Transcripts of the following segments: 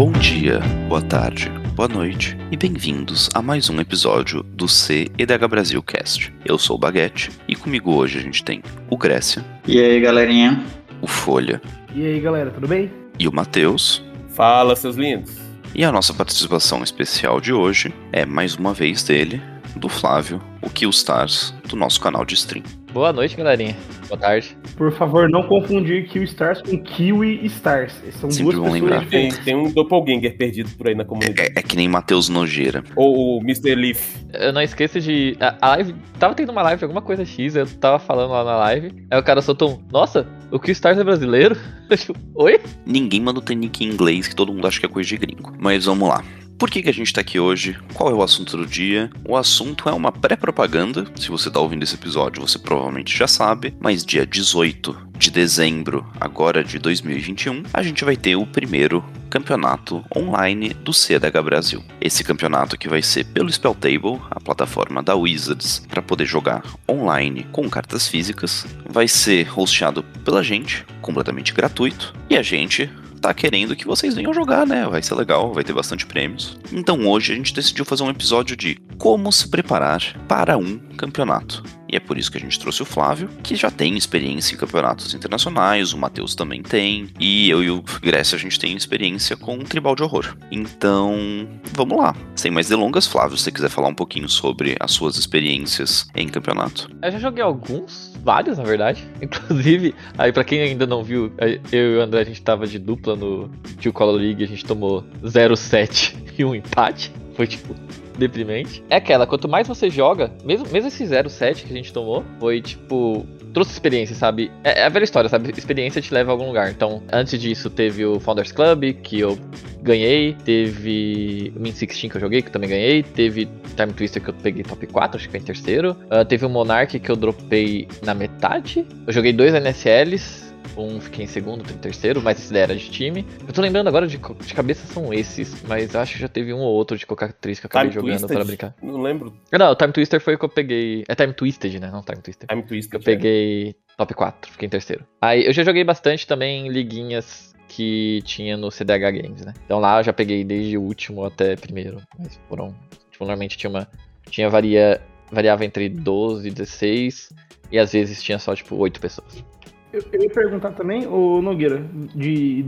Bom dia, boa tarde, boa noite e bem-vindos a mais um episódio do CEDH Brasil Cast. Eu sou o Baguete e comigo hoje a gente tem o Grécia. E aí, galerinha? O Folha. E aí, galera, tudo bem? E o Matheus. Fala, seus lindos. E a nossa participação especial de hoje é mais uma vez dele, do Flávio, o Killstars, do nosso canal de stream. Boa noite, galerinha. Boa tarde. Por favor, não confundir Kill Stars com Kiwi Stars. São Sempre duas pessoas lembrar. Tem, diferentes. tem um doppelganger perdido por aí na comunidade. É, é que nem Matheus Nojeira. Ou o Mr. Leaf. Eu não esqueço de. A, a live. Tava tendo uma live de alguma coisa X, eu tava falando lá na live. Aí o cara soltou um. Nossa, o Killstars é brasileiro? Tipo, Oi? Ninguém manda o nick em inglês que todo mundo acha que é coisa de gringo. Mas vamos lá. Por que, que a gente tá aqui hoje? Qual é o assunto do dia? O assunto é uma pré-propaganda. Se você tá ouvindo esse episódio, você provavelmente já sabe. Mas dia 18 de dezembro, agora de 2021, a gente vai ter o primeiro campeonato online do CDH Brasil. Esse campeonato que vai ser pelo Spelltable, a plataforma da Wizards, para poder jogar online com cartas físicas, vai ser hosteado pela gente, completamente gratuito, e a gente tá querendo que vocês venham jogar, né? Vai ser legal, vai ter bastante prêmios. Então hoje a gente decidiu fazer um episódio de como se preparar para um campeonato. E é por isso que a gente trouxe o Flávio, que já tem experiência em campeonatos internacionais, o Matheus também tem, e eu e o Grécia a gente tem experiência com tribal de horror. Então, vamos lá. Sem mais delongas, Flávio, se você quiser falar um pouquinho sobre as suas experiências em campeonato. Eu já joguei alguns, vários na verdade. Inclusive, aí pra quem ainda não viu, eu e o André a gente tava de dupla no Tio Color League, a gente tomou 0-7 e um empate. Foi tipo deprimente. É aquela, quanto mais você joga, mesmo, mesmo esse 0-7 que a gente tomou, foi tipo. Trouxe experiência, sabe? É, é a velha história, sabe? Experiência te leva a algum lugar. Então, antes disso, teve o Founders Club, que eu ganhei. Teve o Min 16 que eu joguei, que eu também ganhei. Teve Time Twister que eu peguei top 4, acho que foi em terceiro. Ah, teve o Monarch que eu dropei na metade. Eu joguei dois NSLs. Um fiquei em segundo, outro em terceiro, mas esse daí era de time. Eu tô lembrando agora de, de cabeça são esses, mas acho que já teve um ou outro de cocatriz que eu acabei Time jogando Twisted. para brincar. Não lembro. Não, o Time Twister foi o que eu peguei. É Time Twisted, né? Não Time Twister. Time Twisted. Eu peguei top 4, fiquei em terceiro. Aí eu já joguei bastante também em liguinhas que tinha no CDH Games, né? Então lá eu já peguei desde o último até primeiro. Mas foram. Tipo, normalmente tinha uma. Tinha varia, variava entre 12 e 16. E às vezes tinha só, tipo, 8 pessoas. Eu, eu ia perguntar também, ô Nogueira, de.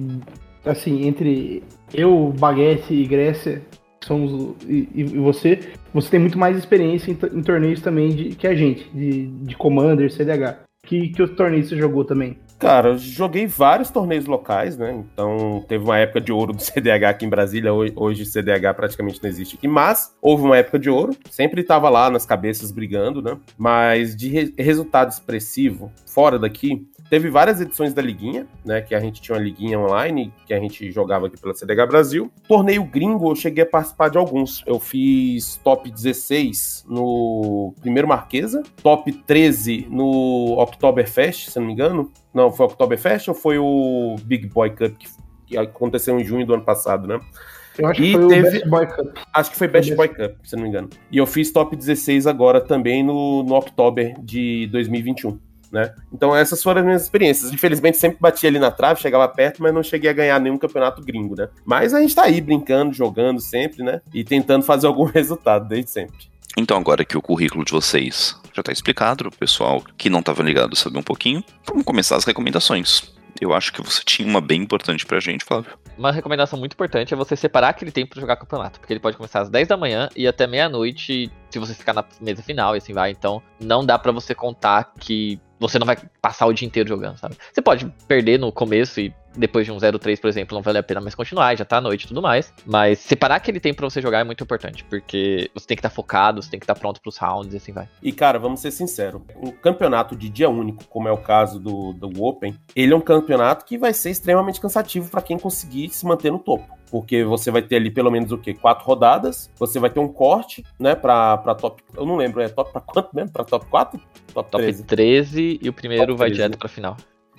Assim, entre eu, Baguete e Grécia, somos. o- E, e você, você tem muito mais experiência em, em torneios também de, que a gente, de, de Commander, CDH. Que, que os torneios você jogou também? Cara, eu joguei vários torneios locais, né? Então, teve uma época de ouro do CDH aqui em Brasília. Hoje, hoje o CDH praticamente não existe aqui. Mas houve uma época de ouro. Sempre tava lá nas cabeças brigando, né? Mas de re- resultado expressivo, fora daqui, teve várias edições da Liguinha, né? Que a gente tinha uma Liguinha online, que a gente jogava aqui pela CDH Brasil. Torneio gringo, eu cheguei a participar de alguns. Eu fiz top 16 no primeiro Marquesa, top 13 no Oktoberfest, se não me engano. Não, foi o Oktoberfest ou foi o Big Boy Cup que, aconteceu em junho do ano passado, né? Eu acho E que foi teve- Best Boy Cup. Acho que foi Best Boy Cup, se não me engano. E eu fiz top 16 agora também no, no Oktober de 2021. Né? Então essas foram as minhas experiências. Infelizmente sempre bati ali na trave, chegava perto, mas não cheguei a ganhar nenhum campeonato gringo, né? Mas a gente tá aí brincando, jogando sempre, né? E tentando fazer algum resultado desde sempre. Então, agora que o currículo de vocês já está explicado, o pessoal que não estava ligado saber um pouquinho, vamos começar as recomendações. Eu acho que você tinha uma bem importante pra gente, Flávio. Uma recomendação muito importante é você separar aquele tempo pra jogar campeonato. Porque ele pode começar às 10 da manhã e até meia-noite, se você ficar na mesa final e assim vai. Então, não dá pra você contar que você não vai passar o dia inteiro jogando, sabe? Você pode perder no começo e depois de um 0-3, por exemplo, não vale a pena mais continuar, já tá à noite e tudo mais. Mas separar aquele tempo pra você jogar é muito importante. Porque você tem que estar focado, você tem que estar pronto pros rounds e assim vai. E, cara, vamos ser sinceros, um campeonato de dia único, como é o caso do, do Open, ele é um campeonato que vai ser extremamente cansativo para quem conseguir se manter no topo. Porque você vai ter ali pelo menos o quê? Quatro rodadas, você vai ter um corte, né, pra, pra top. Eu não lembro, é top pra quanto mesmo? Pra top 4? Top, Top 13. 13 e o primeiro Top vai 13. direto pra final.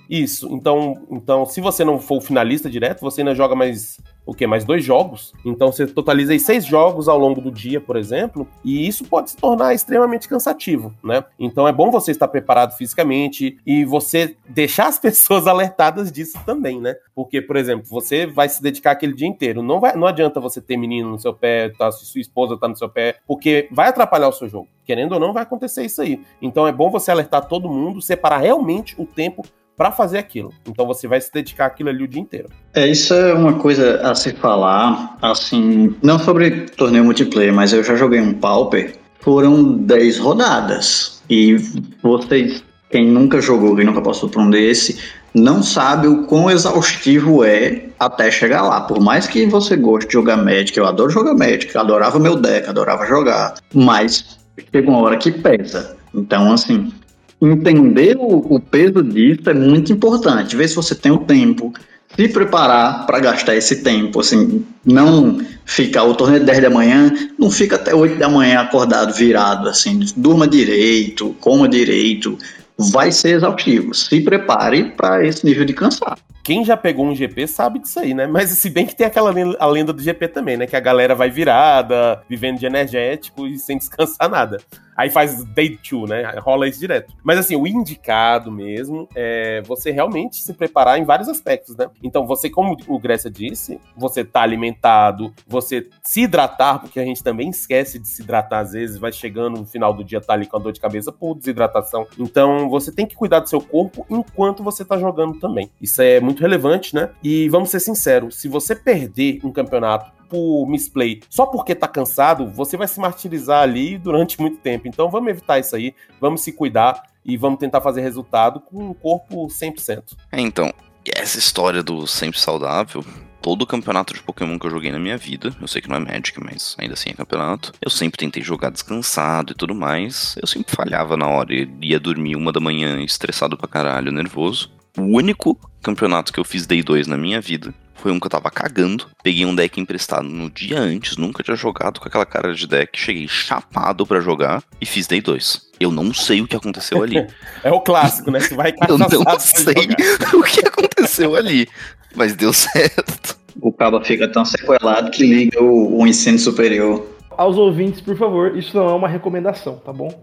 Isso. Então, então, se você não for o finalista direto, você ainda joga mais o quê? Mais dois jogos. Então você totaliza aí seis jogos ao longo do dia, por exemplo, e isso pode se tornar extremamente cansativo, né? Então é bom você estar preparado fisicamente e você deixar as pessoas alertadas disso também, né? Porque, por exemplo, você vai se dedicar aquele dia inteiro. Não, vai, não adianta você ter menino no seu pé, tá, sua esposa tá no seu pé, porque vai atrapalhar o seu jogo. Querendo ou não, vai acontecer isso aí. Então é bom você alertar todo mundo, separar realmente o tempo para fazer aquilo. Então você vai se dedicar aquilo ali o dia inteiro. É, isso é uma coisa a se falar, assim, não sobre torneio multiplayer, mas eu já joguei um Pauper, foram 10 rodadas. E vocês, quem nunca jogou, quem nunca passou por um desse, não sabe o quão exaustivo é até chegar lá. Por mais que você goste de jogar Magic, eu adoro jogar Magic, adorava meu deck, adorava jogar, mas chega uma hora que pesa. Então, assim, entender o, o peso disso é muito importante. Ver se você tem o tempo, se preparar para gastar esse tempo, assim, não ficar o torneio 10 da manhã, não fica até 8 da manhã acordado, virado, assim, durma direito, coma direito, vai ser exaustivo. Se prepare para esse nível de cansaço. Quem já pegou um GP sabe disso aí, né? Mas se bem que tem aquela lenda, a lenda do GP também, né? Que a galera vai virada, vivendo de energético e sem descansar nada. Aí faz day two, né? Rola isso direto. Mas assim, o indicado mesmo é você realmente se preparar em vários aspectos, né? Então, você, como o Grécia disse, você tá alimentado, você se hidratar, porque a gente também esquece de se hidratar às vezes, vai chegando no final do dia, tá ali com a dor de cabeça por desidratação. Então, você tem que cuidar do seu corpo enquanto você tá jogando também. Isso é muito relevante, né? E vamos ser sinceros, se você perder um campeonato por misplay só porque tá cansado, você vai se martirizar ali durante muito tempo. Então vamos evitar isso aí, vamos se cuidar e vamos tentar fazer resultado com o corpo 100%. É, então, essa história do sempre saudável, todo campeonato de Pokémon que eu joguei na minha vida, eu sei que não é Magic, mas ainda assim é campeonato, eu sempre tentei jogar descansado e tudo mais, eu sempre falhava na hora, ia dormir uma da manhã estressado pra caralho, nervoso. O único campeonato que eu fiz Day 2 na minha vida foi um que eu tava cagando. Peguei um deck emprestado no dia antes, nunca tinha jogado com aquela cara de deck. Cheguei chapado para jogar e fiz Day 2. Eu não sei o que aconteceu ali. é o clássico, né? Você vai Eu não sei o que aconteceu ali, mas deu certo. O cabo fica tão sequelado que liga o, o ensino superior. Aos ouvintes, por favor, isso não é uma recomendação, tá bom?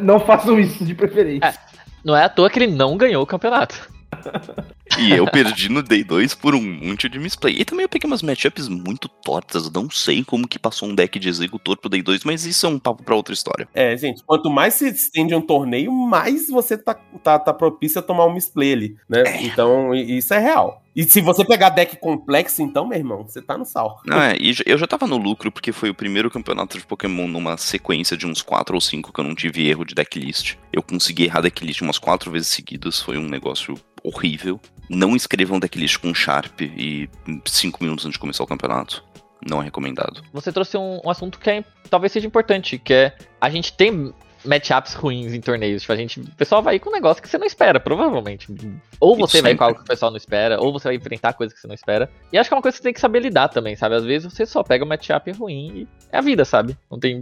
Não façam isso de preferência. É, não é à toa que ele não ganhou o campeonato. E eu perdi no Day 2 por um monte de misplay. E também eu peguei umas matchups muito tortas. Não sei como que passou um deck de executor pro Day 2, mas isso é um papo pra outra história. É, gente, quanto mais se estende um torneio, mais você tá, tá, tá propício a tomar um misplay ali, né? É. Então, isso é real. E se você pegar deck complexo, então, meu irmão, você tá no sal. Não, é, e eu já tava no lucro porque foi o primeiro campeonato de Pokémon numa sequência de uns 4 ou 5 que eu não tive erro de decklist. Eu consegui errar decklist umas 4 vezes seguidas, foi um negócio horrível. Não escrevam decklist com Sharp e 5 minutos antes de começar o campeonato. Não é recomendado. Você trouxe um, um assunto que é, talvez seja importante, que é a gente tem matchups ruins em torneios. Tipo, a gente, o pessoal vai com um negócio que você não espera, provavelmente. Ou você vai com algo que o pessoal não espera, ou você vai enfrentar coisas que você não espera. E acho que é uma coisa que você tem que saber lidar também, sabe? Às vezes você só pega um matchup ruim e é a vida, sabe? Não tem,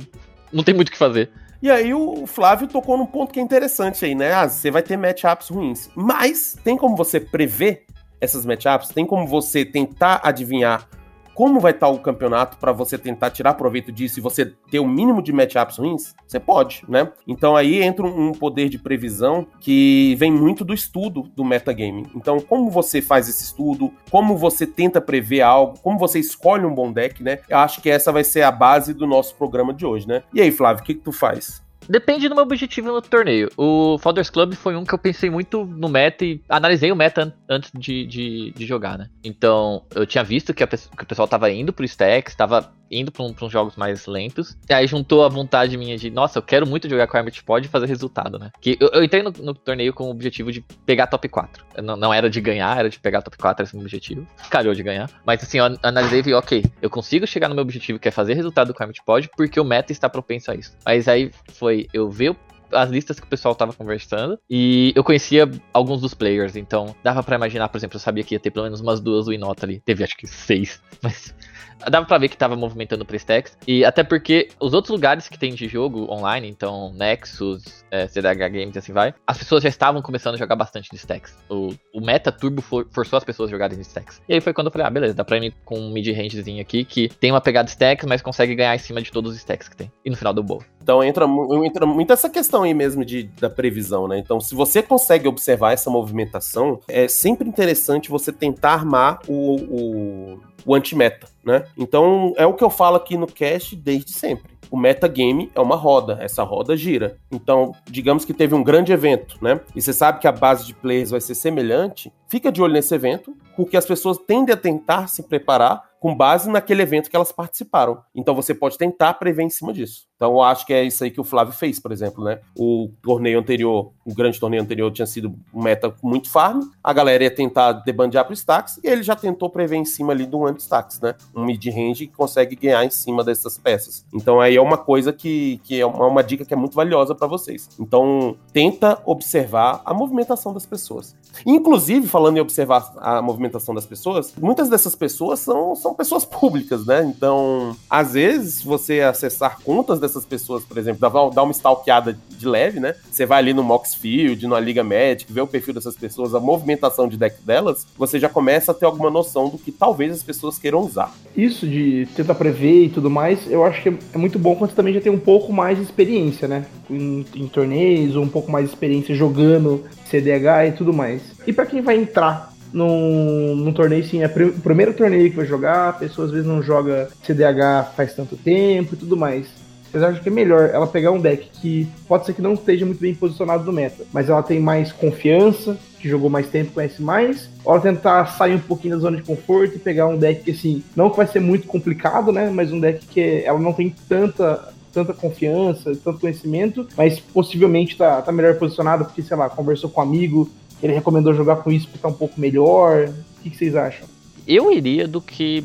não tem muito o que fazer. E aí o Flávio tocou num ponto que é interessante aí, né? Ah, você vai ter matchups ruins. Mas tem como você prever essas matchups? Tem como você tentar adivinhar como vai estar o campeonato para você tentar tirar proveito disso e você ter o um mínimo de matchups ruins? Você pode, né? Então aí entra um poder de previsão que vem muito do estudo do metagame. Então, como você faz esse estudo, como você tenta prever algo, como você escolhe um bom deck, né? Eu acho que essa vai ser a base do nosso programa de hoje, né? E aí, Flávio, o que, que tu faz? Depende do meu objetivo no torneio. O Founders Club foi um que eu pensei muito no meta e analisei o meta antes de, de, de jogar, né? Então, eu tinha visto que, que o pessoal tava indo pro Stacks, tava indo pra, um, pra uns jogos mais lentos. E aí juntou a vontade minha de, nossa, eu quero muito jogar com a Armit Pod e fazer resultado, né? Que eu, eu entrei no, no, torneio com o objetivo de pegar top 4. Não, não, era de ganhar, era de pegar top 4, esse é meu objetivo. Calhou de ganhar. Mas assim, eu analisei e vi, ok, eu consigo chegar no meu objetivo, que é fazer resultado com a Armit Pod, porque o meta está propenso a isso. Mas aí foi eu ver as listas que o pessoal tava conversando e eu conhecia alguns dos players, então dava para imaginar, por exemplo, eu sabia que ia ter pelo menos umas duas Winota ali. Teve acho que seis, mas dava pra ver que tava movimentando o stacks. E até porque os outros lugares que tem de jogo online, então Nexus, é, CDH Games e assim vai, as pessoas já estavam começando a jogar bastante de stacks. O, o Meta Turbo for, forçou as pessoas a jogarem de stacks. E aí foi quando eu falei, ah, beleza, dá pra ir com um mid-rangezinho aqui que tem uma pegada de stacks, mas consegue ganhar em cima de todos os stacks que tem. E no final do bowl. Então entra, entra muito essa questão aí mesmo de, da previsão, né? Então, se você consegue observar essa movimentação, é sempre interessante você tentar armar o, o, o anti-meta, né? Então, é o que eu falo aqui no cast desde sempre. O metagame é uma roda, essa roda gira. Então, digamos que teve um grande evento, né? E você sabe que a base de players vai ser semelhante, fica de olho nesse evento, porque as pessoas tendem a tentar se preparar com base naquele evento que elas participaram. Então você pode tentar prever em cima disso. Então eu acho que é isso aí que o Flávio fez, por exemplo, né? O torneio anterior, o grande torneio anterior tinha sido um meta muito farm, a galera ia tentar debandear pro stacks e ele já tentou prever em cima ali do anti-stacks, né? Um mid-range que consegue ganhar em cima dessas peças. Então aí é uma coisa que, que é uma, uma dica que é muito valiosa para vocês. Então tenta observar a movimentação das pessoas. Inclusive, falando em observar a movimentação das pessoas, muitas dessas pessoas são, são pessoas públicas, né? Então, às vezes, você acessar contas dessas pessoas, por exemplo, dar uma stalkeada de leve, né? Você vai ali no Moxfield, na Liga Magic, vê o perfil dessas pessoas, a movimentação de deck delas, você já começa a ter alguma noção do que talvez as pessoas queiram usar. Isso de tentar prever e tudo mais, eu acho que é muito bom quando você também já tem um pouco mais de experiência, né? Em, em torneios, ou um pouco mais de experiência jogando CDH e tudo mais. E para quem vai entrar num, num torneio, sim, é o primeiro torneio que vai jogar, a pessoa às vezes não joga CDH faz tanto tempo e tudo mais. Vocês acham que é melhor ela pegar um deck que pode ser que não esteja muito bem posicionado no meta, mas ela tem mais confiança, que jogou mais tempo, conhece mais, ou ela tentar sair um pouquinho da zona de conforto e pegar um deck que, assim, não vai ser muito complicado, né, mas um deck que ela não tem tanta tanta confiança, tanto conhecimento, mas possivelmente tá, tá melhor posicionado porque, sei lá, conversou com um amigo, ele recomendou jogar com isso porque tá um pouco melhor. O que, que vocês acham? Eu iria do que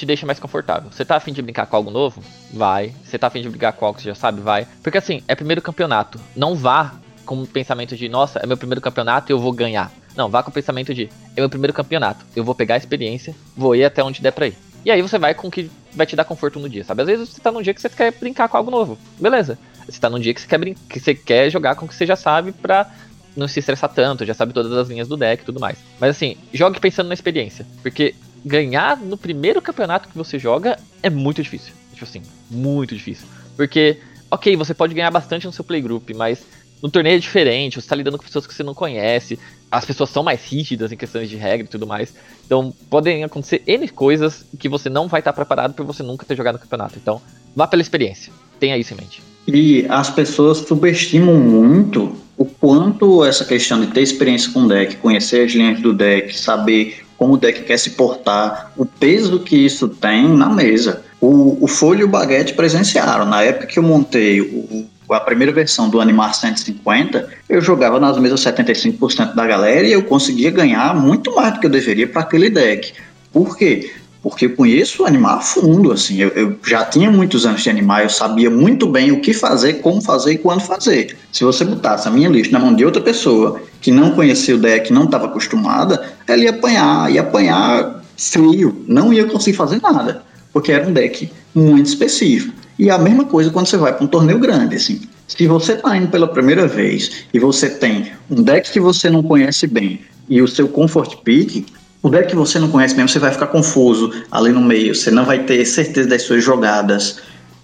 te deixa mais confortável. Você tá afim de brincar com algo novo? Vai. Você tá afim de brincar com algo que você já sabe? Vai. Porque assim, é primeiro campeonato. Não vá com o pensamento de, nossa, é meu primeiro campeonato e eu vou ganhar. Não, vá com o pensamento de, é meu primeiro campeonato. Eu vou pegar a experiência, vou ir até onde der pra ir. E aí você vai com o que vai te dar conforto no dia, sabe? Às vezes você tá num dia que você quer brincar com algo novo. Beleza. Você tá num dia que você quer, que você quer jogar com o que você já sabe pra não se estressar tanto, já sabe todas as linhas do deck e tudo mais. Mas assim, jogue pensando na experiência. Porque ganhar no primeiro campeonato que você joga é muito difícil. Tipo assim, muito difícil. Porque, ok, você pode ganhar bastante no seu playgroup, mas no torneio é diferente, você tá lidando com pessoas que você não conhece, as pessoas são mais rígidas em questões de regra e tudo mais. Então, podem acontecer N coisas que você não vai estar preparado por você nunca ter jogado no campeonato. Então, vá pela experiência. Tenha isso em mente. E as pessoas subestimam muito o quanto essa questão de ter experiência com o deck, conhecer as linhas do deck, saber como o deck quer se portar, o peso que isso tem na mesa. O, o e o Baguete presenciaram. Na época que eu montei o, a primeira versão do Animar 150, eu jogava nas mesas 75% da galera e eu conseguia ganhar muito mais do que eu deveria para aquele deck. Por quê? Porque eu conheço animar a fundo, assim, eu, eu, já tinha muitos anos de animar, eu sabia muito bem o que fazer, como fazer e quando fazer. Se você botasse a minha lista na mão de outra pessoa que não conhecia o deck, não estava acostumada, ela ia apanhar, ia apanhar frio, não ia conseguir fazer nada, porque era um deck muito específico. E a mesma coisa quando você vai para um torneio grande, assim. Se você está indo pela primeira vez e você tem um deck que você não conhece bem e o seu comfort pick, o deck que você não conhece mesmo, você vai ficar confuso ali no meio, você não vai ter certeza das suas jogadas.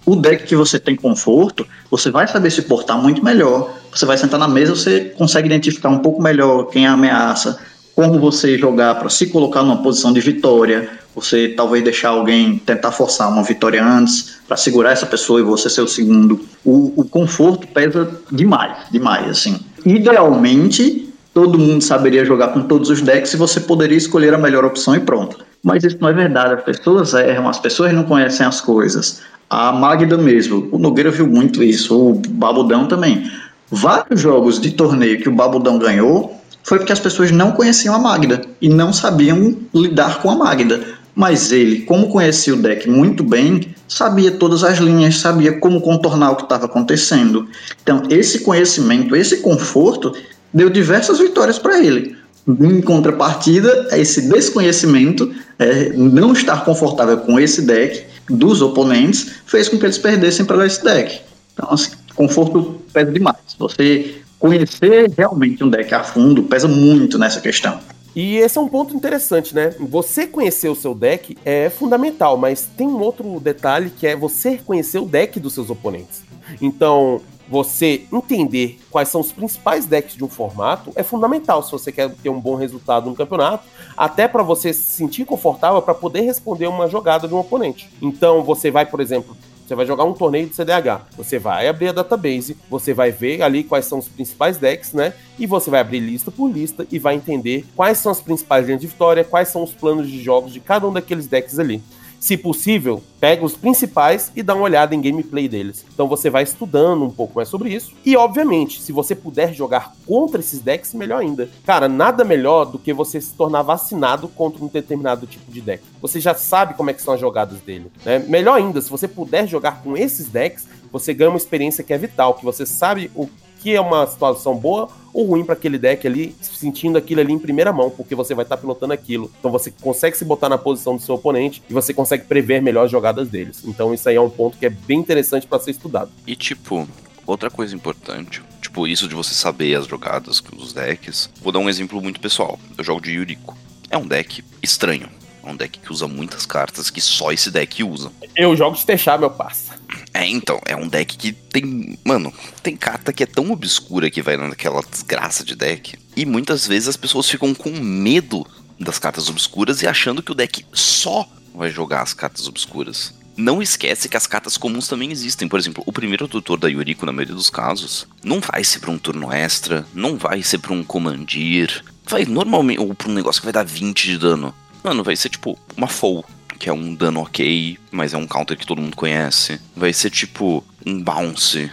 O deck que você tem conforto, você vai saber se portar muito melhor. Você vai sentar na mesa, você consegue identificar um pouco melhor quem é a ameaça, como você jogar para se colocar numa posição de vitória. Você talvez deixar alguém tentar forçar uma vitória antes para segurar essa pessoa e você ser o segundo. O, o conforto pesa demais, demais, assim. Idealmente, todo mundo saberia jogar com todos os decks e você poderia escolher a melhor opção e pronto. Mas isso não é verdade, as pessoas erram, as pessoas não conhecem as coisas. A Magda mesmo, o Nogueira viu muito isso, o Babudão também. Vários jogos de torneio que o Babudão ganhou foi porque as pessoas não conheciam a Magda e não sabiam lidar com a Magda. Mas ele, como conhecia o deck muito bem, sabia todas as linhas, sabia como contornar o que estava acontecendo. Então, esse conhecimento, esse conforto, deu diversas vitórias para ele. Em contrapartida, esse desconhecimento, é, não estar confortável com esse deck dos oponentes, fez com que eles perdessem para esse deck. Então, assim, conforto pesa demais. Você conhecer realmente um deck a fundo pesa muito nessa questão. E esse é um ponto interessante, né? Você conhecer o seu deck é fundamental, mas tem um outro detalhe que é você conhecer o deck dos seus oponentes. Então, você entender quais são os principais decks de um formato é fundamental se você quer ter um bom resultado no campeonato, até para você se sentir confortável para poder responder uma jogada de um oponente. Então, você vai, por exemplo, você vai jogar um torneio de CDH. Você vai abrir a database, você vai ver ali quais são os principais decks, né? E você vai abrir lista por lista e vai entender quais são as principais linhas de vitória, quais são os planos de jogos de cada um daqueles decks ali se possível, pega os principais e dá uma olhada em gameplay deles. Então você vai estudando um pouco mais sobre isso. E, obviamente, se você puder jogar contra esses decks, melhor ainda. Cara, nada melhor do que você se tornar vacinado contra um determinado tipo de deck. Você já sabe como é que são as jogadas dele. Né? Melhor ainda, se você puder jogar com esses decks, você ganha uma experiência que é vital, que você sabe o que é uma situação boa ou ruim para aquele deck ali, sentindo aquilo ali em primeira mão, porque você vai estar tá pilotando aquilo. Então você consegue se botar na posição do seu oponente e você consegue prever melhor as jogadas deles. Então isso aí é um ponto que é bem interessante para ser estudado. E tipo, outra coisa importante, tipo isso de você saber as jogadas dos decks. Vou dar um exemplo muito pessoal. Eu jogo de Yuriko. É um deck estranho. É um deck que usa muitas cartas que só esse deck usa. Eu jogo de Techar, meu parça. É, então, é um deck que tem. Mano, tem carta que é tão obscura que vai naquela desgraça de deck. E muitas vezes as pessoas ficam com medo das cartas obscuras e achando que o deck só vai jogar as cartas obscuras. Não esquece que as cartas comuns também existem. Por exemplo, o primeiro tutor da Yuriko, na maioria dos casos, não vai ser pra um turno extra, não vai ser pra um commandir. Vai normalmente. Ou pra um negócio que vai dar 20 de dano. Mano, vai ser tipo uma Foul, que é um dano ok, mas é um counter que todo mundo conhece. Vai ser tipo um bounce.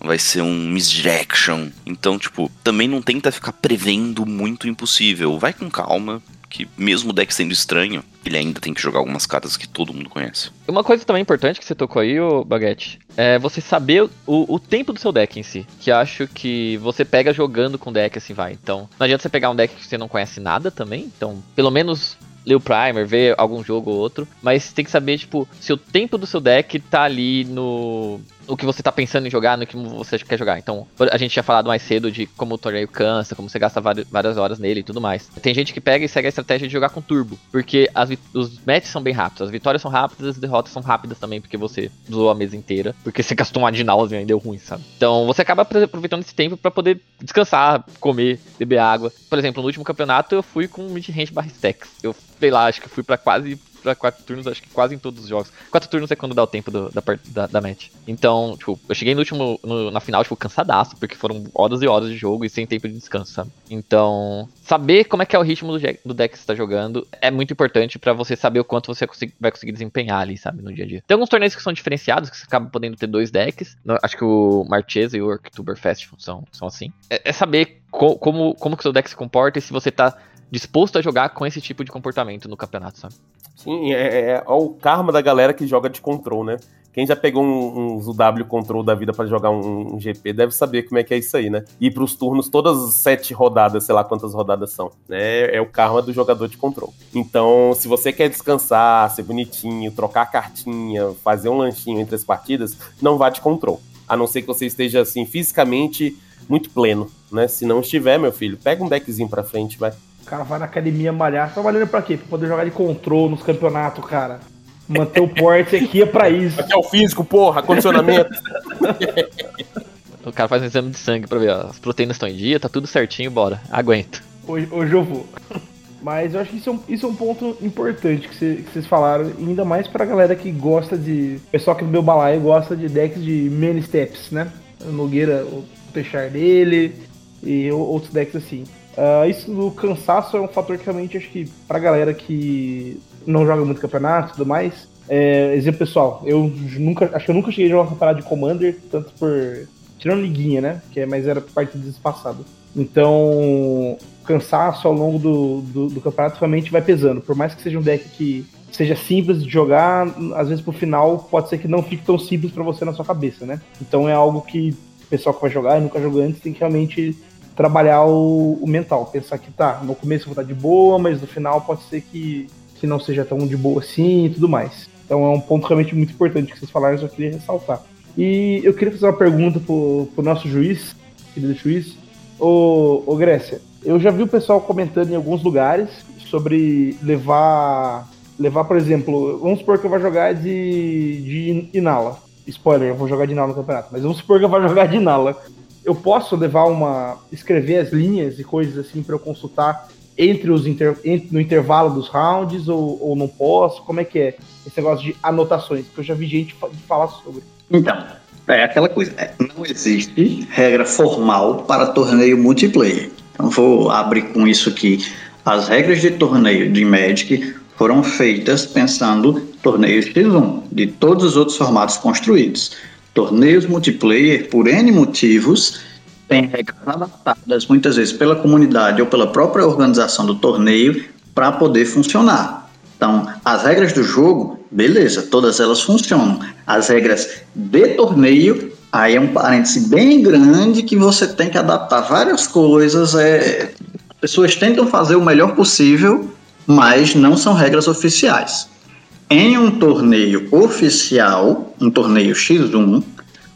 Vai ser um misdirection. Então, tipo, também não tenta ficar prevendo muito impossível. Vai com calma, que mesmo o deck sendo estranho, ele ainda tem que jogar algumas cartas que todo mundo conhece. Uma coisa também importante que você tocou aí, ô Baguete, é você saber o, o tempo do seu deck em si. Que acho que você pega jogando com o deck, assim, vai. Então, não adianta você pegar um deck que você não conhece nada também. Então, pelo menos ler o primer, ver algum jogo ou outro, mas tem que saber, tipo, se o tempo do seu deck tá ali no o que você tá pensando em jogar, no que você quer jogar. Então, a gente tinha falado mais cedo de como o torneio cansa, como você gasta várias horas nele e tudo mais. Tem gente que pega e segue a estratégia de jogar com turbo, porque as, os matches são bem rápidos, as vitórias são rápidas, as derrotas são rápidas também, porque você zoou a mesa inteira, porque você gastou um adinauseum e deu ruim, sabe? Então, você acaba aproveitando esse tempo para poder descansar, comer, beber água. Por exemplo, no último campeonato eu fui com mid-range barra stacks. Eu, sei lá, acho que fui para quase pra quatro turnos, acho que quase em todos os jogos. Quatro turnos é quando dá o tempo do, da, da, da, match. Então, tipo, eu cheguei no último, no, na final, tipo, cansadaço, porque foram horas e horas de jogo e sem tempo de descanso, sabe? Então, saber como é que é o ritmo do, do deck que você tá jogando é muito importante para você saber o quanto você vai conseguir desempenhar ali, sabe, no dia a dia. Tem alguns torneios que são diferenciados, que você acaba podendo ter dois decks. Acho que o Marchesa e o Oktoberfest são, são assim. É, é saber co como, como que seu deck se comporta e se você tá disposto a jogar com esse tipo de comportamento no campeonato, sabe? Sim, é, é, é o karma da galera que joga de control, né? Quem já pegou um, uns UW Control da vida para jogar um, um, GP deve saber como é que é isso aí, né? Ir pros turnos todas as sete rodadas, sei lá quantas rodadas são, né? É o karma do jogador de control. Então, se você quer descansar, ser bonitinho, trocar cartinha, fazer um lanchinho entre as partidas, não vá de control. A não ser que você esteja, assim, fisicamente muito pleno, né? Se não estiver, meu filho, pega um deckzinho pra frente, vai. O cara vai na academia malhar. Tá malhando pra quê? Pra poder jogar de controle nos campeonatos, cara. Manter o porte aqui é pra isso. Aqui é o físico, porra, condicionamento. o cara faz um exame de sangue pra ver, ó, as proteínas estão em dia, tá tudo certinho, bora. Aguento. Hoje, hoje eu vou. Mas eu acho que isso é um, isso é um ponto importante que, cê, que, vocês falaram, ainda mais pra galera que gosta de. O pessoal aqui do meu balaio gosta de decks de many steps, né? O Nogueira, o Peixar dele e outros decks assim. Uh, isso do cansaço é um fator que realmente acho que pra galera que não joga muito campeonato e tudo mais. É, exemplo pessoal, eu nunca. Acho que eu nunca cheguei a jogar campeonato de Commander, tanto por Tirando liguinha, né? Que é, mas era partida espaçada. Então, cansaço ao longo do, do, do, campeonato realmente vai pesando. Por mais que seja um deck que seja simples de jogar, às vezes pro final pode ser que não fique tão simples para você na sua cabeça, né? Então é algo que o pessoal que vai jogar e nunca jogou antes tem que realmente trabalhar o, o, mental. Pensar que tá, no começo eu vou estar de boa, mas no final pode ser que, que não seja tão de boa assim e tudo mais. Então é um ponto realmente muito importante que vocês falaram, eu queria ressaltar. E eu queria fazer uma pergunta pro, pro nosso juiz, querido juiz. Ô, ô Grécia, eu já vi o pessoal comentando em alguns lugares sobre levar. Levar, por exemplo, vamos supor que eu vou jogar de, de Inala. Spoiler, eu vou jogar de Inala no campeonato, mas vamos supor que eu vou jogar de Inala. Eu posso levar uma. escrever as linhas e coisas assim para eu consultar entre os inter, entre, no intervalo dos rounds ou, ou não posso? Como é que é esse negócio de anotações? Porque eu já vi gente falar sobre. Então, é aquela coisa. É, não existe regra formal para torneio multiplayer. Então vou abrir com isso aqui. As regras de torneio de Magic foram feitas pensando torneios X1 de todos os outros formatos construídos. Torneios multiplayer, por N motivos, têm regras adaptadas muitas vezes pela comunidade ou pela própria organização do torneio para poder funcionar. Então, as regras do jogo, beleza, todas elas funcionam. As regras de torneio Aí é um parêntese bem grande que você tem que adaptar várias coisas. É, pessoas tentam fazer o melhor possível, mas não são regras oficiais. Em um torneio oficial, um torneio X1,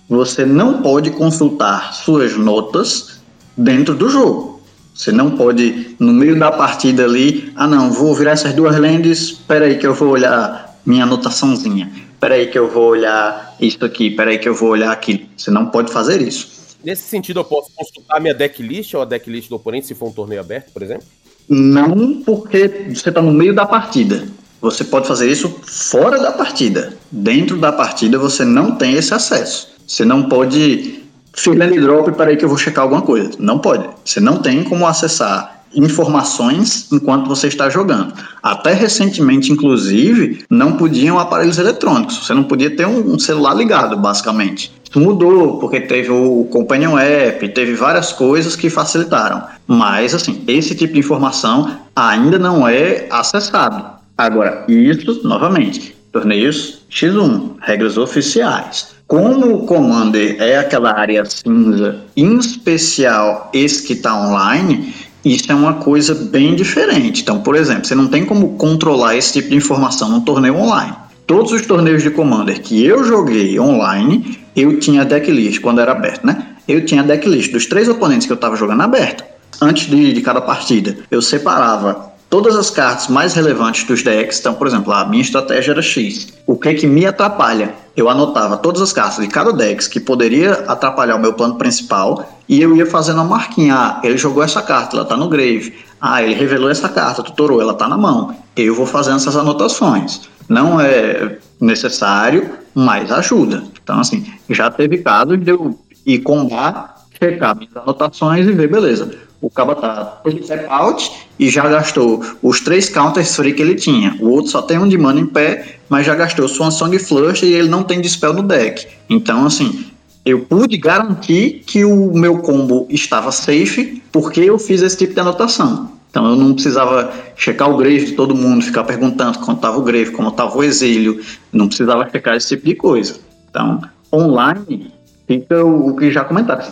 você não pode consultar suas notas dentro do jogo. Você não pode, no meio da partida ali, ah não, vou virar essas duas lendas, espera aí que eu vou olhar minha anotaçãozinha peraí que eu vou olhar isso aqui, peraí que eu vou olhar aquilo. Você não pode fazer isso. Nesse sentido, eu posso consultar minha decklist ou a decklist do oponente se for um torneio aberto, por exemplo? Não, porque você está no meio da partida. Você pode fazer isso fora da partida. Dentro da partida você não tem esse acesso. Você não pode fill and drop, peraí que eu vou checar alguma coisa. Não pode. Você não tem como acessar informações enquanto você está jogando. Até recentemente, inclusive, não podiam aparelhos eletrônicos. Você não podia ter um celular ligado, basicamente. Isso mudou, porque teve o Companion App, teve várias coisas que facilitaram. Mas, assim, esse tipo de informação ainda não é acessado. Agora, isso, novamente, torneios X1, regras oficiais. Como o Commander é aquela área cinza, em especial esse que está online, isso é uma coisa bem diferente. Então, por exemplo, você não tem como controlar esse tipo de informação num torneio online. Todos os torneios de Commander que eu joguei online, eu tinha decklist quando era aberto, né? Eu tinha decklist dos três oponentes que eu estava jogando aberto. Antes de, de cada partida, eu separava todas as cartas mais relevantes dos decks. Então, por exemplo, a minha estratégia era X. O que é que me atrapalha? Eu anotava todas as cartas de cada deck que poderia atrapalhar o meu plano principal e eu ia fazendo uma marquinha. Ah, ele jogou essa carta, ela tá no grave. Ah, ele revelou essa carta, tutorou, ela tá na mão. Eu vou fazendo essas anotações. Não é necessário, mas ajuda. Então, assim, já teve casos de eu ir combar, checar minhas anotações e ver, beleza o Caba tá tap out e já gastou os três counters free que ele tinha. O outro só tem um de mana em pé, mas já gastou Swan Song Flush e ele não tem dispel no deck. Então, assim, eu pude garantir que o meu combo estava safe porque eu fiz esse tipo de anotação. Então eu não precisava checar o grave de todo mundo, ficar perguntando como estava o grave, como estava o exílio, não precisava checar esse tipo de coisa. Então, online, fica o que já comentaram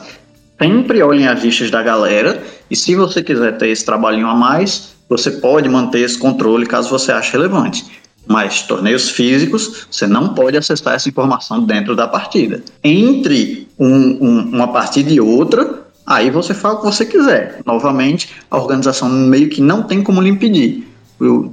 sempre olhem as listas da galera e se você quiser ter esse trabalhinho a mais, você pode manter esse controle caso você ache relevante. Mas torneios físicos, você não pode acessar essa informação dentro da partida. Entre um, um, uma partida e outra, aí você fala o que você quiser. Novamente, a organização meio que não tem como lhe impedir.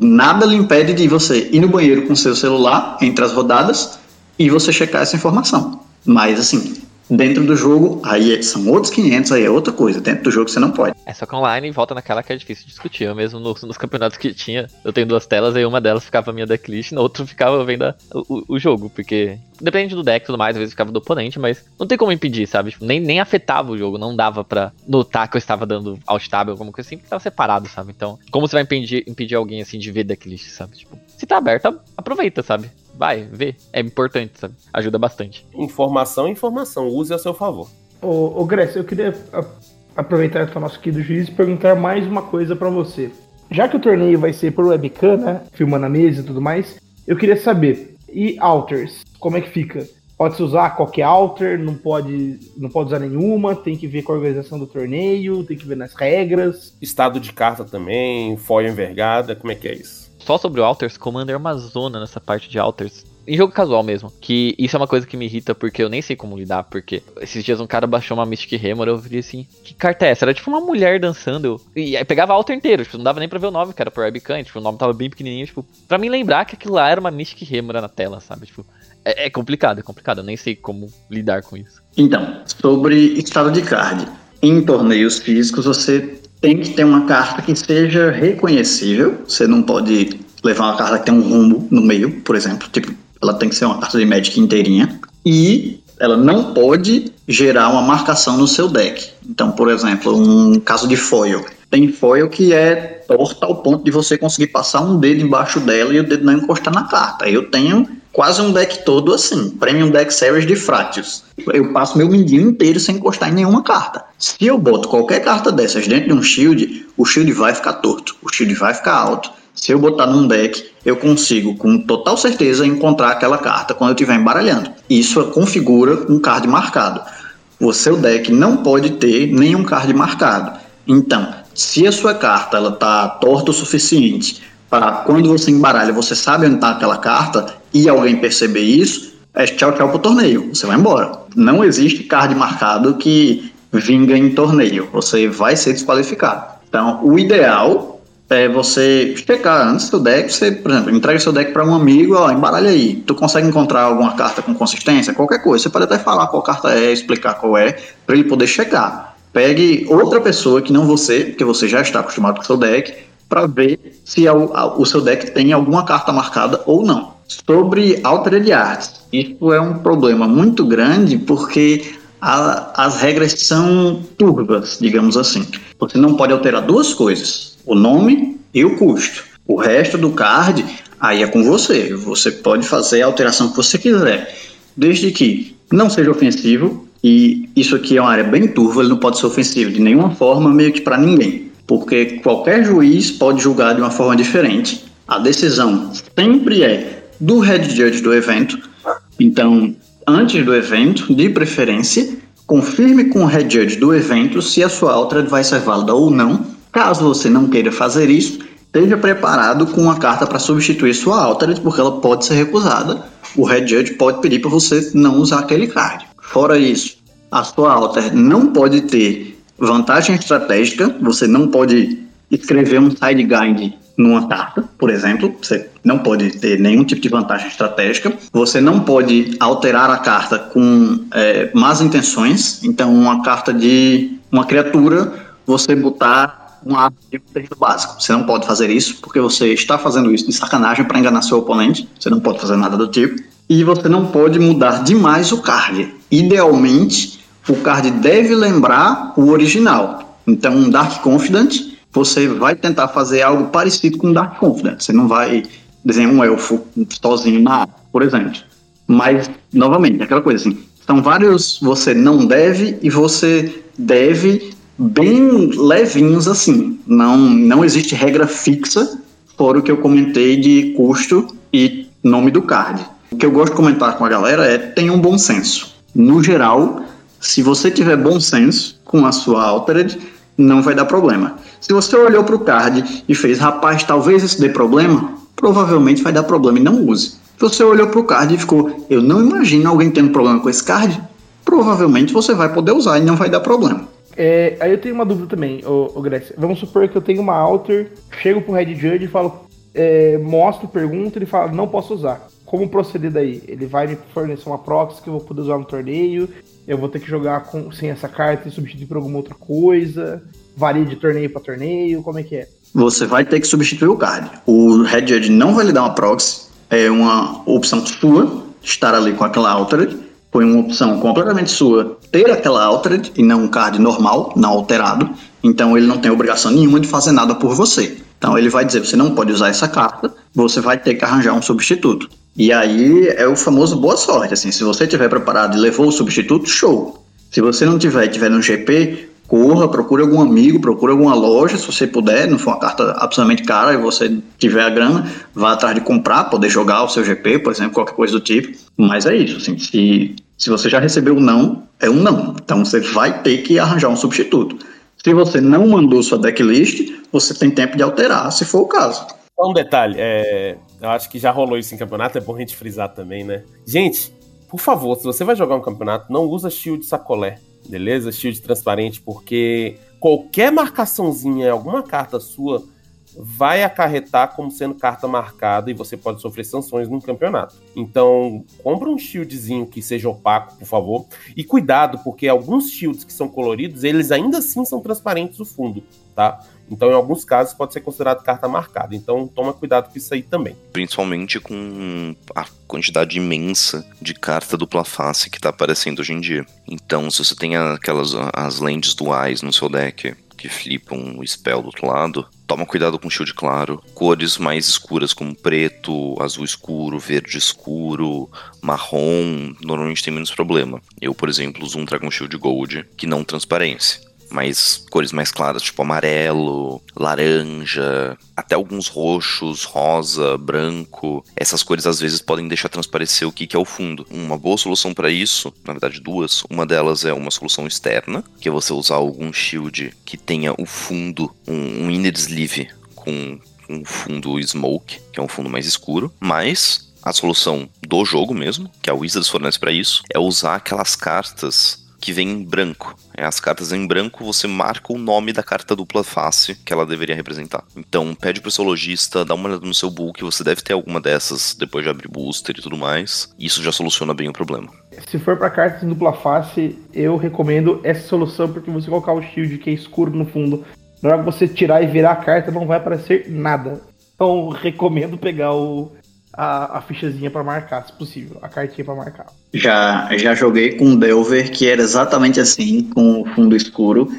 Nada lhe impede de você ir no banheiro com seu celular entre as rodadas e você checar essa informação. Mas assim, Dentro do jogo, aí é, são outros 500, aí é outra coisa. Dentro do jogo você não pode. É só que online volta naquela que é difícil discutir. Eu mesmo nos, nos campeonatos que tinha, eu tenho duas telas, aí uma delas ficava a minha decklist, na outra ficava vendo a, o, o, jogo, porque depende do deck e tudo mais, às vezes ficava do oponente, mas não tem como impedir, sabe? Tipo, nem, nem afetava o jogo, não dava pra notar que eu estava dando alt tab ou alguma coisa assim, porque tava separado, sabe? Então, como você vai impedir, impedir alguém assim de ver decklist, sabe? Tipo, se tá aberto, aproveita, sabe? Vai, vê. É importante, sabe? Ajuda bastante. Informação, informação. Use a seu favor. Ô, ô Grécia, eu queria a- aproveitar que o nosso querido juiz e perguntar mais uma coisa pra você. Já que o torneio vai ser por webcam, né? Filmando a mesa e tudo mais, eu queria saber, e alters, como é que fica? Pode-se usar qualquer alter, não pode, não pode usar nenhuma, tem que ver com a organização do torneio, tem que ver nas regras. Estado de carta também, foil envergada, como é que é isso? Só sobre o Alters, Commander é uma zona nessa parte de Alters. Em jogo casual mesmo. Que isso é uma coisa que me irrita porque eu nem sei como lidar. Porque esses dias um cara baixou uma Mystic Hammer eu vi assim: Que carta é essa? Era tipo uma mulher dançando. E aí pegava Alter inteiro. Tipo, não dava nem pra ver o nome, cara, por webcam. Tipo, o nome tava bem pequenininho. Tipo, pra mim lembrar que aquilo lá era uma Mystic Hammer na tela, sabe? Tipo, é, é complicado, é complicado. Eu nem sei como lidar com isso. Então, sobre estado de card. Em torneios físicos, você tem que ter uma carta que seja reconhecível. Você não pode levar uma carta que tem um rumo no meio, por exemplo. Tipo, ela tem que ser uma carta de Magic inteirinha. E ela não pode gerar uma marcação no seu deck. Então, por exemplo, um caso de foil. Tem foil que é torta ao ponto de você conseguir passar um dedo embaixo dela e o dedo não encostar na carta. Eu tenho quase um deck todo assim, Premium Deck Series de Fractious. Eu passo meu mindinho inteiro sem encostar em nenhuma carta. Se eu boto qualquer carta dessas dentro de um shield, o shield vai ficar torto, o shield vai ficar alto. Se eu botar num deck, eu consigo com total certeza encontrar aquela carta quando eu estiver embaralhando. Isso configura um card marcado. O seu deck não pode ter nenhum card marcado. Então, se a sua carta ela tá torta o suficiente para quando você embaralha, você sabe onde está aquela carta e alguém perceber isso, é tchau tchau pro torneio. Você vai embora. Não existe card marcado que vinga em torneio. Você vai ser desqualificado. Então, o ideal é você checar antes do deck, você, por exemplo, entrega seu deck para um amigo, ó, embaralha aí. Tu consegue encontrar alguma carta com consistência, qualquer coisa. Você pode até falar qual carta é, explicar qual é, para ele poder checar. Pegue outra pessoa que não você, porque você já está acostumado com o seu deck, para ver se o, o seu deck tem alguma carta marcada ou não. Sobre Altered Arts, isso é um problema muito grande porque a- as regras são turvas, digamos assim. Você não pode alterar duas coisas: o nome e o custo. O resto do card aí é com você. Você pode fazer a alteração que você quiser, desde que não seja ofensivo. E isso aqui é uma área bem turva, ele não pode ser ofensivo de nenhuma forma, meio que para ninguém. Porque qualquer juiz pode julgar de uma forma diferente. A decisão sempre é do head judge do evento. Então, antes do evento, de preferência, confirme com o head judge do evento se a sua altered vai ser válida ou não. Caso você não queira fazer isso, esteja preparado com uma carta para substituir sua altered, porque ela pode ser recusada. O head judge pode pedir para você não usar aquele card. Fora isso, a sua alter não pode ter vantagem estratégica, você não pode escrever um side guide numa carta, por exemplo, você não pode ter nenhum tipo de vantagem estratégica, você não pode alterar a carta com é, más intenções, então uma carta de uma criatura, você botar um arte de texto básico. Você não pode fazer isso, porque você está fazendo isso de sacanagem para enganar seu oponente. Você não pode fazer nada do tipo. E você não pode mudar demais o card. Idealmente, o card deve lembrar o original. Então, um Dark Confident, você vai tentar fazer algo parecido com Dark Confident. Você não vai desenhar um elfo sozinho na área, por exemplo. Mas, novamente, aquela coisa assim. São vários você não deve e você deve bem levinhos assim. Não, não existe regra fixa, fora o que eu comentei de custo e nome do card. O que eu gosto de comentar com a galera é tenha um bom senso. No geral, se você tiver bom senso com a sua Altered, não vai dar problema. Se você olhou para o card e fez, rapaz, talvez isso dê problema, provavelmente vai dar problema e não use. Se você olhou para o card e ficou, eu não imagino alguém tendo problema com esse card, provavelmente você vai poder usar e não vai dar problema. É, aí eu tenho uma dúvida também, ô, ô Grécia. Vamos supor que eu tenho uma alter, chego pro Red Judge e falo, é, mostro, pergunto, ele fala, não posso usar. Como proceder daí? Ele vai me fornecer uma proxy que eu vou poder usar no torneio, eu vou ter que jogar com, sem essa carta e substituir por alguma outra coisa, varia de torneio para torneio, como é que é? Você vai ter que substituir o card. O Red Judge não vai lhe dar uma proxy, é uma opção sua estar ali com aquela altered. Foi uma opção completamente sua ter aquela altered e não um card normal, não alterado. Então ele não tem obrigação nenhuma de fazer nada por você. Então ele vai dizer: você não pode usar essa carta, você vai ter que arranjar um substituto. E aí é o famoso boa sorte. Assim, se você estiver preparado e levou o substituto, show. Se você não tiver tiver no GP, corra, procure algum amigo, procure alguma loja, se você puder, não for uma carta absolutamente cara e você tiver a grana, vá atrás de comprar, poder jogar o seu GP, por exemplo, qualquer coisa do tipo. Mas é isso, assim, se, se você já recebeu um não, é um não. Então você vai ter que arranjar um substituto. Se você não mandou sua decklist, você tem tempo de alterar, se for o caso. Só um detalhe, é, eu acho que já rolou isso em campeonato, é bom a gente frisar também, né? Gente, por favor, se você vai jogar um campeonato, não usa shield sacolé beleza? Shield transparente, porque qualquer marcaçãozinha alguma carta sua vai acarretar como sendo carta marcada e você pode sofrer sanções no campeonato. Então, compra um shieldzinho que seja opaco, por favor. E cuidado, porque alguns shields que são coloridos, eles ainda assim são transparentes no fundo, tá? Então, em alguns casos, pode ser considerado carta marcada. Então, toma cuidado com isso aí também. Principalmente com a quantidade imensa de carta dupla face que tá aparecendo hoje em dia. Então, se você tem aquelas as lentes duais no seu deck que flipam o spell do outro lado, toma cuidado com shield claro. Cores mais escuras como preto, azul escuro, verde escuro, marrom, normalmente tem menos problema. Eu, por exemplo, uso um Dragon Shield Gold que não transparência mais cores mais claras, tipo amarelo, laranja, até alguns roxos, rosa, branco. Essas cores às vezes podem deixar transparecer o que, é o fundo. Uma boa solução para isso, na verdade duas, uma delas é uma solução externa, que é você usar algum shield que tenha o fundo, um, um inner sleeve com um fundo smoke, que é um fundo mais escuro, mas a solução do jogo mesmo, que a Wizards fornece para isso, é usar aquelas cartas que vem em branco. É, as cartas em branco você marca o nome da carta dupla face que ela deveria representar. Então pede pro seu lojista, dá uma olhada no seu book, você deve ter alguma dessas depois de abrir booster e tudo mais. Isso já soluciona bem o problema. Se for para cartas em dupla face, eu recomendo essa solução porque você colocar o shield que é escuro no fundo, na hora que você tirar e virar a carta não vai aparecer nada. Então recomendo pegar o a, a fichazinha para marcar, se possível, a cartinha para marcar. Já, já joguei com Delver que era exatamente assim, com o fundo escuro,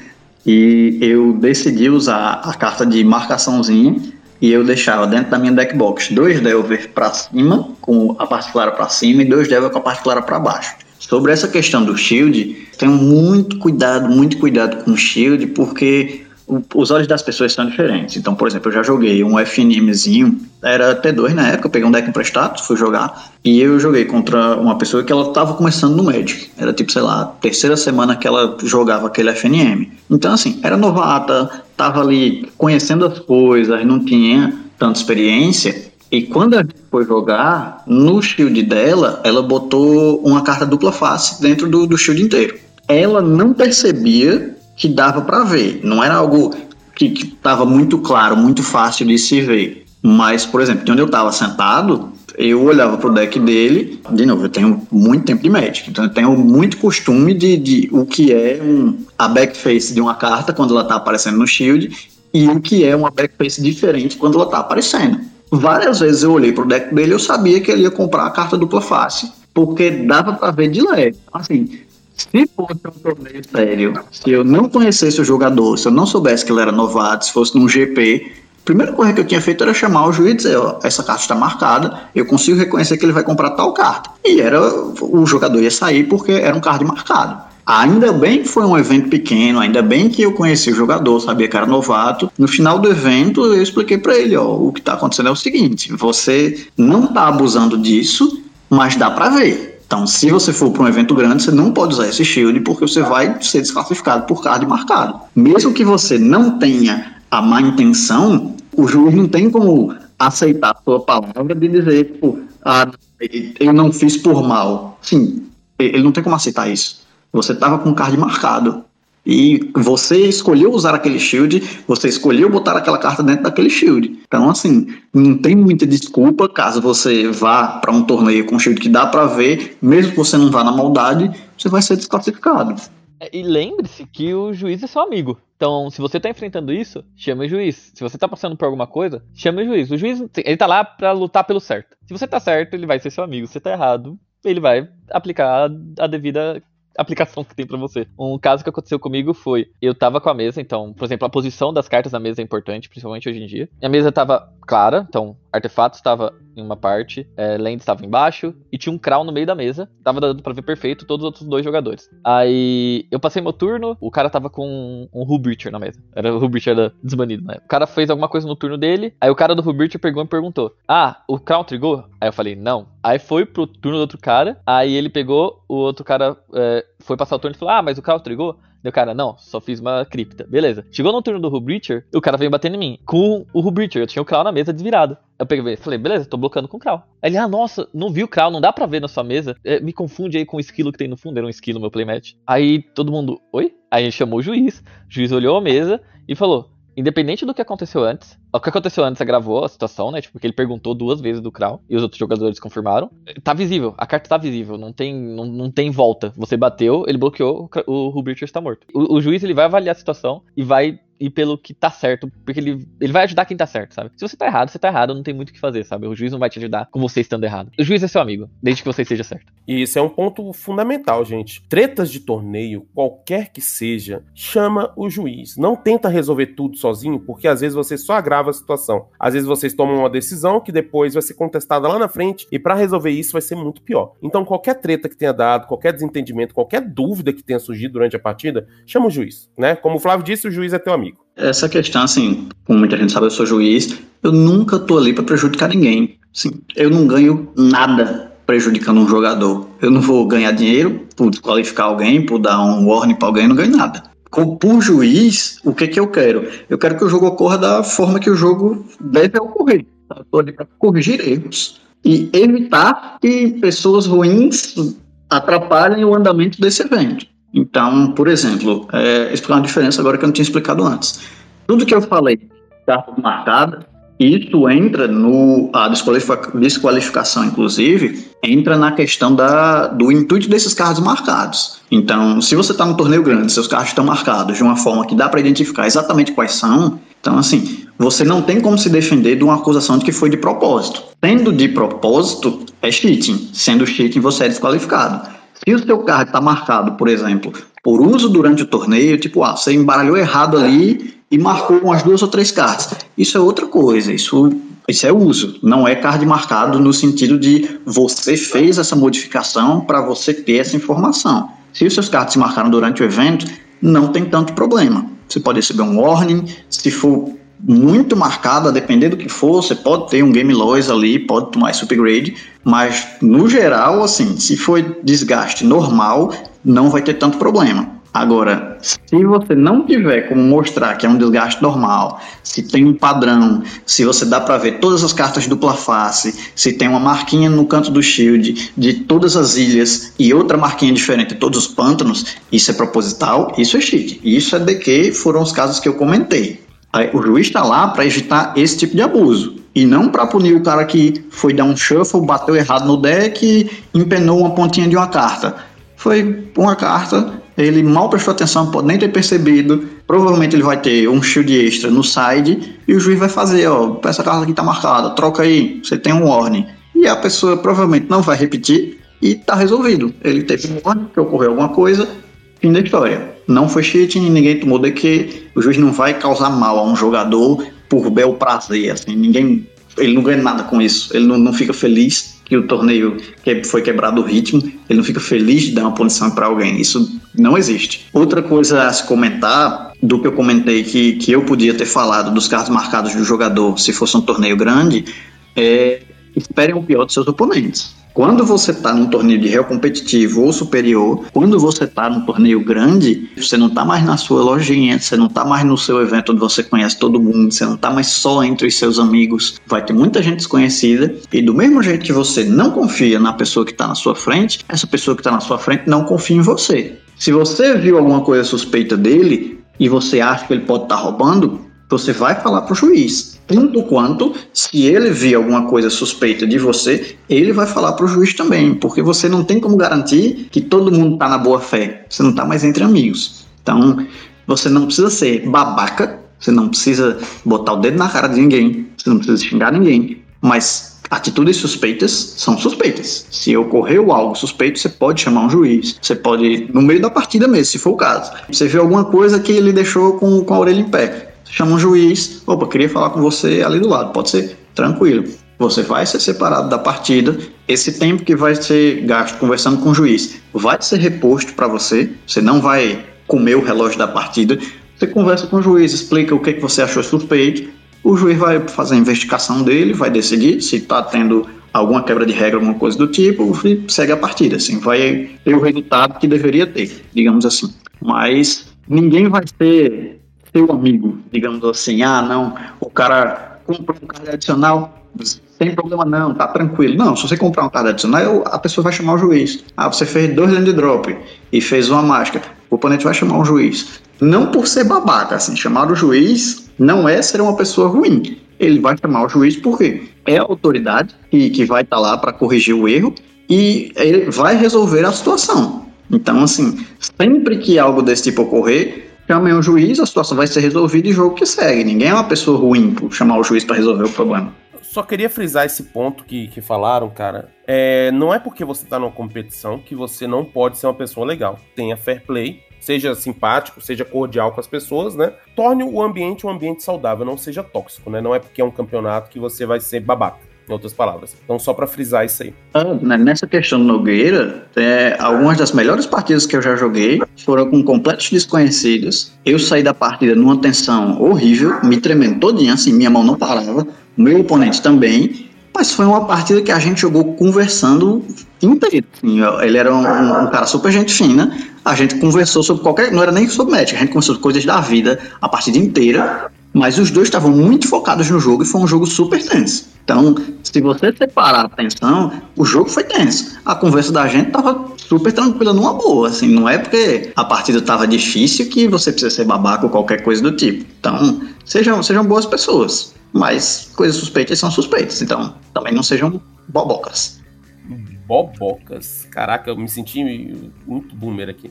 e eu decidi usar a carta de marcaçãozinha e eu deixava dentro da minha deck box dois Delver para cima, com a parte clara para cima, e dois Delver com a parte clara para baixo. Sobre essa questão do shield, tenho muito cuidado, muito cuidado com o shield, porque os olhos das pessoas são diferentes. Então, por exemplo, eu já joguei um FNMzinho, era T2 na época, eu peguei um deck emprestado, fui jogar, e eu joguei contra uma pessoa que ela tava começando no Magic. Era tipo, sei lá, terceira semana que ela jogava aquele FNM. Então, assim, era novata, tava ali conhecendo as coisas, não tinha tanta experiência. E quando a gente foi jogar, no shield dela, ela botou uma carta dupla face dentro do, do shield inteiro. Ela não percebia que dava para ver. Não era algo que estava muito claro, muito fácil de se ver. Mas, por exemplo, de onde eu estava sentado, eu olhava pro deck dele. De novo, eu tenho muito tempo de Magic, então eu tenho muito costume de, de o que é um, a backface de uma carta quando ela está aparecendo no Shield e o que é uma backface diferente quando ela está aparecendo. Várias vezes eu olhei pro deck dele eu sabia que ele ia comprar a carta dupla face, porque dava para ver de leve. Assim, se fosse um torneio sério, se eu não conhecesse o jogador, se eu não soubesse que ele era novato, se fosse num GP, a primeira coisa que eu tinha feito era chamar o juiz e dizer, ó, essa carta está marcada, eu consigo reconhecer que ele vai comprar tal carta. E era o jogador ia sair porque era um card marcado. Ainda bem que foi um evento pequeno, ainda bem que eu conheci o jogador, sabia que era novato. No final do evento, eu expliquei para ele, ó, o que está acontecendo é o seguinte, você não está abusando disso, mas dá para ver. Então, se você for para um evento grande, você não pode usar esse shield porque você vai ser desclassificado por card marcado. Mesmo que você não tenha a má intenção, o juiz não tem como aceitar a sua palavra de dizer, tipo, ah, eu não fiz por mal. Sim, ele não tem como aceitar isso. Você estava com card marcado. E você escolheu usar aquele shield, você escolheu botar aquela carta dentro daquele shield. Então, assim, não tem muita desculpa caso você vá para um torneio com shield que dá para ver, mesmo que você não vá na maldade, você vai ser desclassificado. É, e lembre-se que o juiz é seu amigo. Então, se você tá enfrentando isso, chame o juiz. Se você tá passando por alguma coisa, chame o juiz. O juiz, ele tá lá para lutar pelo certo. Se você tá certo, ele vai ser seu amigo. Se você tá errado, ele vai aplicar a devida aplicação que tem pra você. Um caso que aconteceu comigo foi, eu tava com a mesa, então, por exemplo, a posição das cartas na mesa é importante, principalmente hoje em dia. Minha mesa tava clara, então, artefatos estava em uma parte, é, Land estava embaixo, e tinha um Crown no meio da mesa, tava dando pra ver perfeito todos os outros dois jogadores. Aí, eu passei meu turno, o cara tava com um Rubritcher na mesa. Era o Rubritcher era desbanido, né? O cara fez alguma coisa no turno dele, aí o cara do Rubritcher pegou e perguntou, ah, o Crown trigou? Aí eu falei, não. Aí foi pro turno do outro cara, aí ele pegou, o outro cara é, foi passar o turno e falou, ah, mas o Crown trigou? O cara, não, só fiz uma cripta. Beleza. Chegou no turno do Rubritcher, o cara veio batendo em mim. Com o Rubritcher, eu tinha o Crow na mesa desvirado. Eu peguei falei, beleza, tô bloqueando com o Crow. Aí ele, ah, nossa, não vi o Crow, não dá pra ver na sua mesa. É, me confunde aí com o esquilo que tem no fundo, era um esquilo meu playmatch. Aí todo mundo, oi? Aí chamou o juiz. O juiz olhou a mesa e falou, independente do que aconteceu antes, o que aconteceu antes agravou a situação, né? Tipo, porque ele perguntou duas vezes do Crow e os outros jogadores confirmaram. Tá visível, a carta tá visível, não tem, não, não tem volta. Você bateu, ele bloqueou, o, Rubritcher está morto. O, o juiz ele vai avaliar a situação e vai e pelo que tá certo, porque ele, ele vai ajudar quem tá certo, sabe? Se você tá errado, você tá errado, não tem muito o que fazer, sabe? O juiz não vai te ajudar com você estando errado. O juiz é seu amigo, desde que você esteja certo. E isso é um ponto fundamental, gente. Tretas de torneio, qualquer que seja, chama o juiz. Não tenta resolver tudo sozinho, porque às vezes você só agrava a situação. Às vezes vocês tomam uma decisão que depois vai ser contestada lá na frente, e para resolver isso vai ser muito pior. Então, qualquer treta que tenha dado, qualquer desentendimento, qualquer dúvida que tenha surgido durante a partida, chama o juiz, né? Como o Flávio disse, o juiz é teu amigo. Essa questão, assim, como muita gente sabe, eu sou juiz, eu nunca tô ali para prejudicar ninguém. Assim, eu não ganho nada prejudicando um jogador. Eu não vou ganhar dinheiro por desqualificar alguém, por dar um warning para alguém, não ganho nada. Por juiz, o que que eu quero? Eu quero que o jogo ocorra da forma que o jogo deve ocorrer. Eu tô ali para corrigir erros e evitar que pessoas ruins atrapalhem o andamento desse evento. Então, por exemplo, é, explicar uma diferença agora que eu não tinha explicado antes. Tudo que eu falei, carta marcada, isso entra no. A desqualificação, inclusive, entra na questão da, do intuito desses cards marcados. Então, se você está no torneio grande, seus cards estão marcados de uma forma que dá para identificar exatamente quais são, então, assim, você não tem como se defender de uma acusação de que foi de propósito. Sendo de propósito, é cheating. Sendo cheating, você é desqualificado. Se o seu card está marcado, por exemplo, por uso durante o torneio, tipo, ah, você embaralhou errado ali e marcou umas duas ou três cartas. Isso é outra coisa, isso, isso é uso, não é card marcado no sentido de você fez essa modificação para você ter essa informação. Se os seus cards se marcaram durante o evento, não tem tanto problema. Você pode receber um warning, se for muito marcada, dependendo do que for, você pode ter um game loss ali, pode tomar esse upgrade, mas no geral, assim, se for desgaste normal, não vai ter tanto problema. Agora, se você não tiver como mostrar que é um desgaste normal, se tem um padrão, se você dá para ver todas as cartas dupla face, se tem uma marquinha no canto do shield de todas as ilhas e outra marquinha diferente de todos os pântanos, isso é proposital, isso é chique. Isso é de que foram os casos que eu comentei. O juiz está lá para evitar esse tipo de abuso. E não para punir o cara que foi dar um shuffle, bateu errado no deck e empenou uma pontinha de uma carta. Foi uma carta, ele mal prestou atenção, pode nem ter percebido. Provavelmente ele vai ter um shield extra no side e o juiz vai fazer, ó, essa carta aqui tá marcada, troca aí, você tem um warning. E a pessoa provavelmente não vai repetir e tá resolvido. Ele teve um warning que ocorreu alguma coisa, fim da história. Não foi cheating, ninguém tomou DQ, o juiz não vai causar mal a um jogador por bel prazer, assim, ninguém, ele não ganha nada com isso, ele não, não fica feliz que o torneio que foi quebrado o ritmo, ele não fica feliz de dar uma punição para alguém, isso não existe. Outra coisa a se comentar, do que eu comentei que, que eu podia ter falado dos cards marcados do jogador se fosse um torneio grande, é esperem o pior dos seus oponentes. Quando você está num torneio de réu competitivo ou superior, quando você está num torneio grande, você não está mais na sua lojinha, você não está mais no seu evento onde você conhece todo mundo, você não está mais só entre os seus amigos. Vai ter muita gente desconhecida e do mesmo jeito que você não confia na pessoa que está na sua frente, essa pessoa que está na sua frente não confia em você. Se você viu alguma coisa suspeita dele e você acha que ele pode estar tá roubando, você vai falar para o juiz. Tanto quanto, se ele vir alguma coisa suspeita de você, ele vai falar para o juiz também, porque você não tem como garantir que todo mundo está na boa fé. Você não está mais entre amigos. Então, você não precisa ser babaca, você não precisa botar o dedo na cara de ninguém, você não precisa xingar ninguém, mas Atitudes suspeitas são suspeitas. Se ocorreu algo suspeito, você pode chamar um juiz. Você pode, no meio da partida mesmo, se for o caso. Você vê alguma coisa que ele deixou com, com a orelha em pé. Chama um juiz. Opa, queria falar com você ali do lado. Pode ser tranquilo. Você vai ser separado da partida. Esse tempo que vai ser gasto conversando com o juiz vai ser reposto para você. Você não vai comer o relógio da partida. Você conversa com o juiz, explica o que, que você achou suspeito. O juiz vai fazer a investigação dele, vai decidir se está tendo alguma quebra de regra, alguma coisa do tipo, e segue a partida. Assim, vai ter o resultado que deveria ter, digamos assim. Mas ninguém vai ser seu amigo, digamos assim. Ah, não, o cara comprou um carro adicional, sem problema não, tá tranquilo. Não, se você comprar um card adicional, a pessoa vai chamar o juiz. Ah, você fez dois land drop e fez uma mágica. O oponente vai chamar um juiz. Não por ser babaca, assim, chamar o juiz não é ser uma pessoa ruim. Ele vai chamar o juiz porque é a autoridade que, que vai estar tá lá para corrigir o erro e ele vai resolver a situação. Então, assim, sempre que algo desse tipo ocorrer, chamem o juiz, a situação vai ser resolvida e jogo que segue. Ninguém é uma pessoa ruim por chamar o juiz para resolver o problema. Só queria frisar esse ponto que, que falaram, cara. É, não é porque você tá numa competição que você não pode ser uma pessoa legal. Tenha fair play, seja simpático, seja cordial com as pessoas, né? Torne o ambiente um ambiente saudável, não seja tóxico, né? Não é porque é um campeonato que você vai ser babaca em outras palavras. Então, só para frisar isso aí. Ah, né, nessa questão do Nogueira, é, algumas das melhores partidas que eu já joguei foram com completos desconhecidos. Eu saí da partida numa tensão horrível, me tremendo todinha, assim, minha mão não parava meu oponente também, mas foi uma partida que a gente jogou conversando inteiro. Ele era um, um, cara super gente fina, a gente conversou sobre qualquer. Não era nem sobre match, a gente conversou sobre coisas da vida a partida inteira, mas os dois estavam muito focados no jogo e foi um jogo super tenso. Então, se você separar a atenção, o jogo foi tenso. A conversa da gente tava super tranquila, numa boa, assim, não é porque a partida tava difícil que você precisa ser babaca ou qualquer coisa do tipo. Então, sejam, sejam boas pessoas. Mas coisas suspeitas são suspeitas, então também não sejam bobocas. Bobocas? Caraca, eu me senti muito boomer aqui.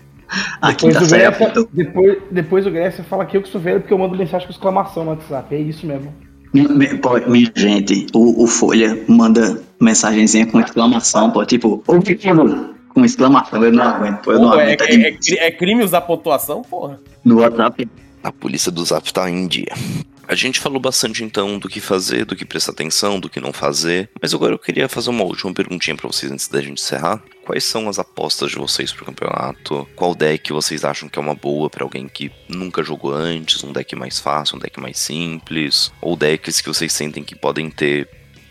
Aqui depois, tá Grécia, depois, depois o Grécia fala que eu que sou velho porque eu mando mensagem com exclamação no WhatsApp. É isso mesmo. Minha, gente, o, o, Folha manda mensagenzinha com exclamação, pô, tipo, com exclamação, eu não aguento. Eu não aguento é, é, é, é crime usar pontuação, porra? No WhatsApp. A polícia do Zap tá em dia. A gente falou bastante então do que fazer, do que prestar atenção, do que não fazer, mas agora eu queria fazer uma última perguntinha para vocês antes da gente encerrar. Quais são as apostas de vocês pro campeonato? Qual deck vocês acham que é uma boa para alguém que nunca jogou antes? Um deck mais fácil, um deck mais simples? Ou decks que vocês sentem que podem ter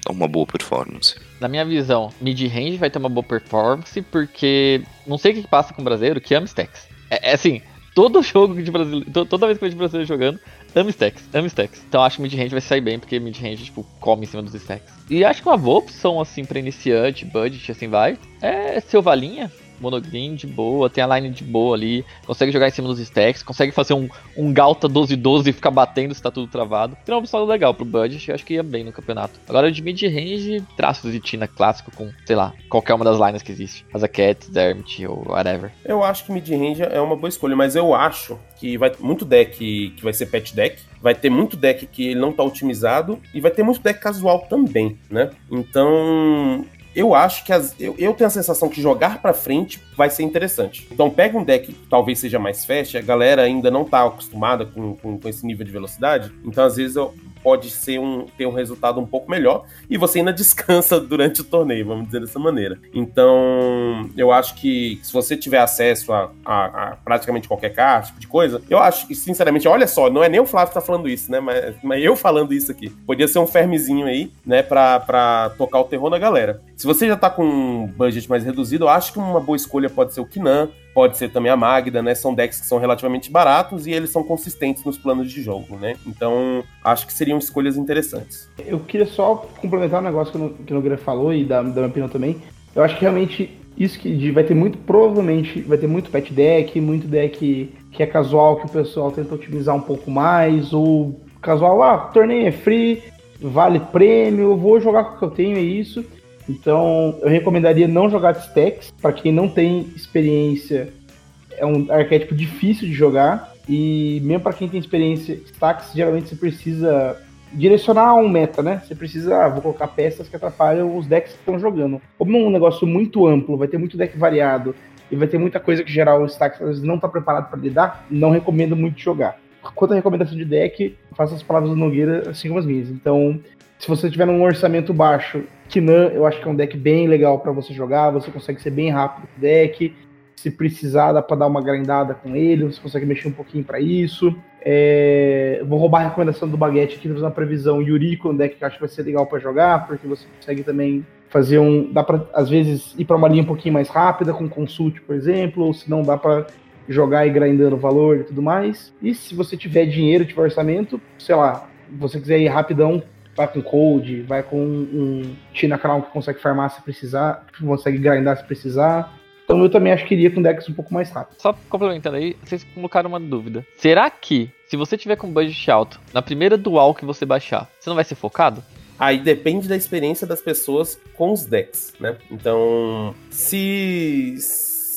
uma boa performance? Na minha visão, mid-range vai ter uma boa performance porque não sei o que passa com o brasileiro que ama stacks. É, é assim, todo jogo de brasileiro, toda vez que eu vejo brasileiro jogando, amo stacks, amo stacks. Então acho que mid-range vai sair bem, porque mid-range, tipo, come em cima dos stacks. E acho que uma boa opção, assim, pra iniciante, budget, assim, vai, é Selvalinha, monogreen de boa, tem a line de boa ali, consegue jogar em cima dos stacks, consegue fazer um, um Galta 12-12 e ficar batendo se tá tudo travado. Tem uma opção legal pro budget, eu acho que ia bem no campeonato. Agora de mid-range, traços de Tina clássico com, sei lá, qualquer uma das lines que existe. Asa Cat, Dermit ou whatever. Eu acho que mid-range é uma boa escolha, mas eu acho que vai muito deck que vai ser pet deck, vai ter muito deck que ele não tá otimizado e vai ter muito deck casual também, né? Então, eu acho que as, eu, eu tenho a sensação que jogar para frente vai ser interessante. Então pega um deck que talvez seja mais fast, a galera ainda não tá acostumada com, com, com esse nível de velocidade, então às vezes eu, pode ser um, ter um resultado um pouco melhor e você ainda descansa durante o torneio, vamos dizer dessa maneira. Então, eu acho que se você tiver acesso a, a, a praticamente qualquer carta, tipo de coisa, eu acho que, sinceramente, olha só, não é nem o Flávio que tá falando isso, né? Mas, mas eu falando isso aqui. Podia ser um fermezinho aí, né, pra, pra tocar o terror na galera. Se você já tá com um budget mais reduzido, eu acho que uma boa escolha pode ser o Kinan, pode ser também a Magda, né? São decks que são relativamente baratos e eles são consistentes nos planos de jogo, né? Então, acho que seriam escolhas interessantes. Eu queria só complementar um negócio que o, que o Nogueira falou e da, da minha opinião também. Eu acho que realmente isso que vai ter muito, provavelmente, vai ter muito pet deck, muito deck que é casual, que o pessoal tenta otimizar um pouco mais, ou casual, ah, torneio é free, vale prêmio, vou jogar com o que eu tenho, é isso. Então, eu recomendaria não jogar stacks, para quem não tem experiência, é um arquétipo difícil de jogar. E mesmo para quem tem experiência, stacks geralmente você precisa direcionar um meta, né? Você precisa, ah, vou colocar peças que atrapalham os decks que estão jogando. Como é um negócio muito amplo, vai ter muito deck variado e vai ter muita coisa que geral o stack às vezes não está preparado para lidar, não recomendo muito jogar. Quanto à recomendação de deck, faça as palavras do Nogueira assim como as minhas. Então, se você tiver um orçamento baixo, Kinan eu acho que é um deck bem legal para você jogar, você consegue ser bem rápido com o deck. Se precisar, dá pra dar uma grindada com ele, você consegue mexer um pouquinho para isso. É... Vou roubar a recomendação do Baguete aqui, fazer uma previsão Yuriko, um deck que eu acho que vai ser legal para jogar, porque você consegue também fazer um. Dá pra, às vezes, ir para uma linha um pouquinho mais rápida, com consult, por exemplo, ou se não, dá para jogar e grindando valor e tudo mais. E se você tiver dinheiro, tiver orçamento, sei lá, você quiser ir rapidão, vai com Cold, vai com um Tina Crown que consegue farmar se precisar, que consegue grindar se precisar. Então eu também acho que iria com decks um pouco mais rápido. Só complementando aí, vocês colocaram uma dúvida. Será que, se você tiver com budget alto, na primeira dual que você baixar, você não vai ser focado? Aí depende da experiência das pessoas com os decks, né? Então, se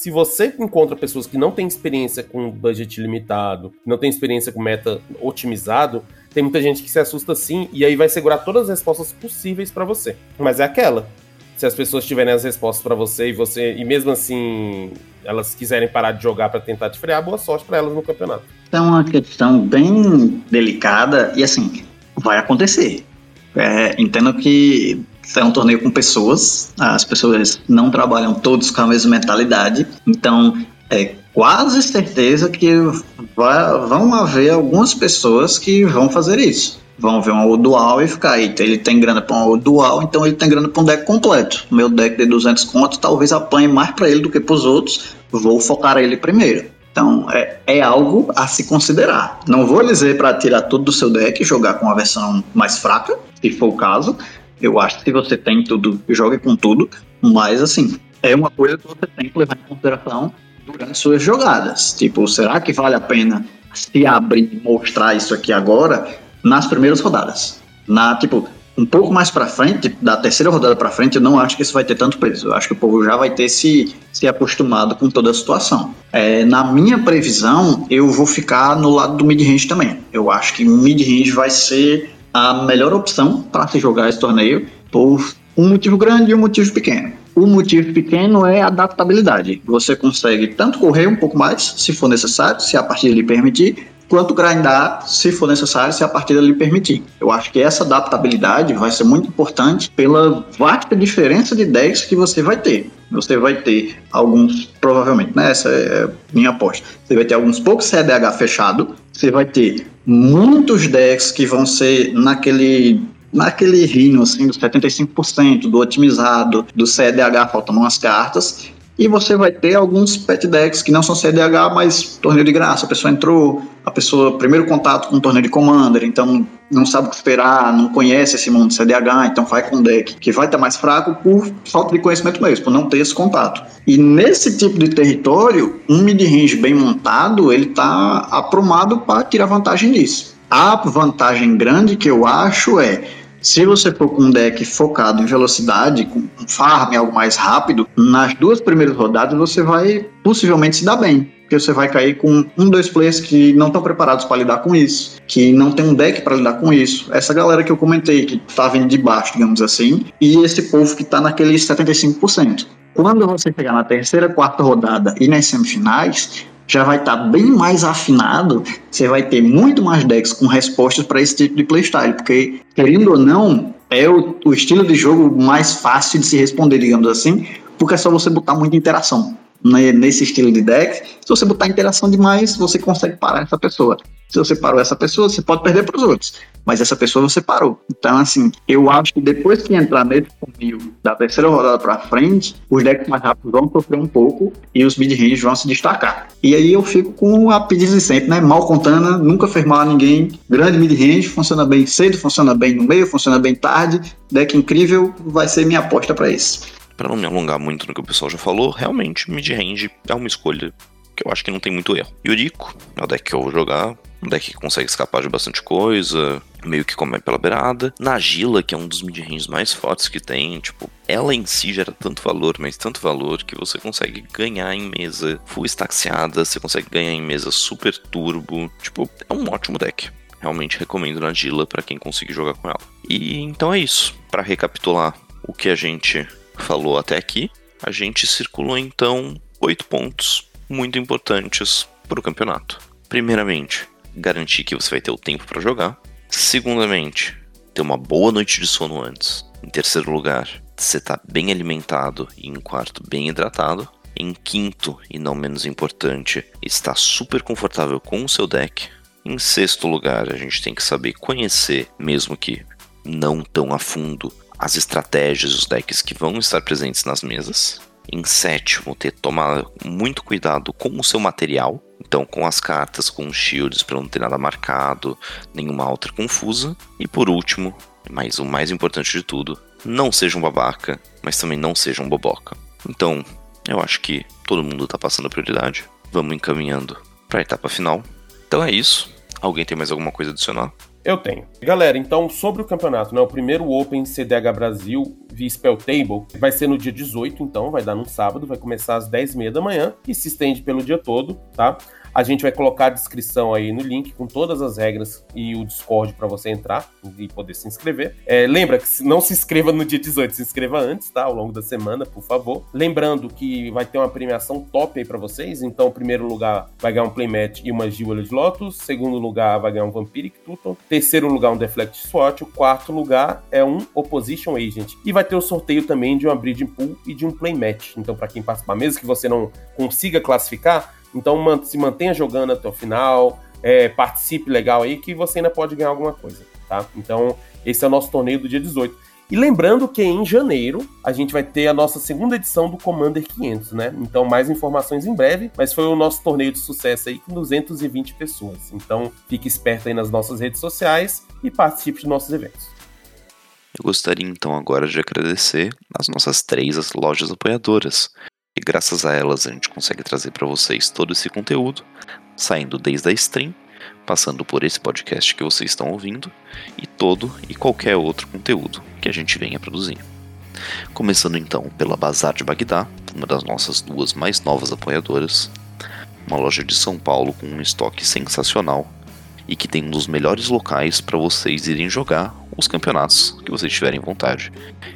se você encontra pessoas que não têm experiência com budget limitado, não tem experiência com meta otimizado, tem muita gente que se assusta sim e aí vai segurar todas as respostas possíveis para você. Mas é aquela. Se as pessoas tiverem as respostas para você e você e mesmo assim elas quiserem parar de jogar para tentar te frear, boa sorte para elas no campeonato. É uma questão bem delicada e assim, vai acontecer. É, entendo que é um torneio com pessoas, as pessoas não trabalham todos com a mesma mentalidade, então é quase certeza que vai, vão haver algumas pessoas que vão fazer isso. Vão ver um dual e ficar aí. Ele tem grana para um dual, então ele tem grana para um deck completo. Meu deck de 200 contos talvez apanhe mais para ele do que para os outros. Vou focar ele primeiro. Então é, é algo a se considerar. Não vou dizer para tirar tudo do seu deck e jogar com a versão mais fraca, se for o caso. Eu acho que se você tem tudo, jogue com tudo. Mas assim, é uma coisa que você tem que levar em consideração durante suas jogadas. Tipo, será que vale a pena se abrir e mostrar isso aqui agora nas primeiras rodadas? Na, tipo, um pouco mais para frente, da terceira rodada para frente, eu não acho que isso vai ter tanto peso. Eu acho que o povo já vai ter se, se acostumado com toda a situação. É, na minha previsão, eu vou ficar no lado do mid-range também. Eu acho que mid-range vai ser a melhor opção para se jogar esse torneio por um motivo grande e um motivo pequeno. O motivo pequeno é adaptabilidade. Você consegue tanto correr um pouco mais, se for necessário, se a partida lhe permitir, quanto grindar, se for necessário, se a partida lhe permitir. Eu acho que essa adaptabilidade vai ser muito importante pela vasta diferença de decks que você vai ter. Você vai ter alguns, provavelmente, né? Essa é minha aposta. Você vai ter alguns poucos CDH fechado, você vai ter muitos decks que vão ser naquele naquele rinho assim, dos 75%, do otimizado, do CDH faltando umas cartas. E você vai ter alguns pet decks que não são CDH, mas torneio de graça. A pessoa entrou, a pessoa, primeiro contato com o torneio de Commander, então não sabe o que esperar, não conhece esse mundo de CDH, então vai com um deck que vai estar mais fraco por falta de conhecimento mesmo, por não ter esse contato. E nesse tipo de território, um mid-range bem montado, ele está aprumado para tirar vantagem disso. A vantagem grande que eu acho é se você for com um deck focado em velocidade, com um farm, algo mais rápido, nas duas primeiras rodadas você vai possivelmente se dar bem. Porque você vai cair com um, dois players que não estão preparados para lidar com isso, que não tem um deck para lidar com isso. Essa galera que eu comentei, que tá vindo de baixo, digamos assim, e esse povo que tá naqueles 75%. Quando você chegar na terceira, quarta rodada e nas semifinais, já vai estar tá bem mais afinado, você vai ter muito mais decks com respostas para esse tipo de playstyle, porque, querendo ou não, é o, o, estilo de jogo mais fácil de se responder, digamos assim, porque é só você botar muita interação né, nesse estilo de deck. Se você botar interação demais, você consegue parar essa pessoa. Se você parou essa pessoa, você pode perder para os outros. Mas essa pessoa você parou. Então, assim, eu acho que depois que entrar nesse funil da terceira rodada para frente, os decks mais rápidos vão sofrer um pouco e os mid-range vão se destacar. E aí eu fico com a pedida de sempre, né? Mal contando, nunca fez mal a ninguém. Grande mid-range, funciona bem cedo, funciona bem no meio, funciona bem tarde. Deck incrível, vai ser minha aposta para esse. Para não me alongar muito no que o pessoal já falou, realmente mid-range é uma escolha que eu acho que não tem muito erro. Yuriko é o deck que eu vou jogar, um deck que consegue escapar de bastante coisa, meio que come pela beirada. Nagila, que é um dos mid-ranges mais fortes que tem, tipo, ela em si gera tanto valor, mas tanto valor que você consegue ganhar em mesa full estaxiada, você consegue ganhar em mesa super turbo. Tipo, é um ótimo deck. realmente recomendo na Dila para quem conseguir jogar com ela. E então é isso. Para recapitular o que a gente falou até aqui, a gente circulou então oito pontos muito importantes para o campeonato. Primeiramente, garantir que você vai ter o tempo para jogar. Segundamente, ter uma boa noite de sono antes. Em terceiro lugar, você tá bem alimentado e em quarto, bem hidratado. Em quinto, e não menos importante, está super confortável com o seu deck. Em sexto lugar, a gente tem que saber conhecer, mesmo que não tão a fundo, as estratégias os decks que vão estar presentes nas mesas. Em sétimo, ter tomar muito cuidado com o seu material, então com as cartas, com os shields para não ter nada marcado, nenhuma outra confusa. E por último, mas o mais importante de tudo, não seja um babaca, mas também não seja um boboca. Então, eu acho que todo mundo está passando a prioridade. Vamos encaminhando para a etapa final. Então é isso. Alguém tem mais alguma coisa a adicionar? Eu tenho. Galera, então, sobre o campeonato, né? O primeiro Open CDH Brasil via Spell Table vai ser no dia 18, então, vai dar num sábado, vai começar às 10h30 da manhã e se estende pelo dia todo, tá? A gente vai colocar a descrição aí no link com todas as regras e o Discord para você entrar e poder se inscrever. É, lembra que não se inscreva no dia 18, se inscreva antes, tá? Ao longo da semana, por favor. Lembrando que vai ter uma premiação top aí para vocês. Então, primeiro lugar vai ganhar um Playmat e uma Gíola de Lotus. Segundo lugar vai ganhar um Vampiric Tutor. Terceiro lugar, um Deflect SWAT. O quarto lugar é um Opposition Agent. E vai ter o sorteio também de uma Breeding Pool e de um Playmat. Então, para quem participar, mesmo que você não consiga classificar, então se mantenha jogando até o final, é, participe legal aí que você ainda pode ganhar alguma coisa, tá? Então esse é o nosso torneio do dia 18. E lembrando que em janeiro a gente vai ter a nossa segunda edição do Commander 500, né? Então mais informações em breve, mas foi o nosso torneio de sucesso aí com 220 pessoas. Então fique esperto aí nas nossas redes sociais e participe de nossos eventos. Eu gostaria então agora de agradecer as nossas três lojas apoiadoras, graças a elas a gente consegue trazer para vocês todo esse conteúdo, saindo desde a stream, passando por esse podcast que vocês estão ouvindo e todo e qualquer outro conteúdo que a gente venha produzir. Começando então pela Bazar de Bagdá, uma das nossas duas mais novas apoiadoras, uma loja de São Paulo com um estoque sensacional e que tem um dos melhores locais para vocês irem jogar os campeonatos que vocês tiverem vontade.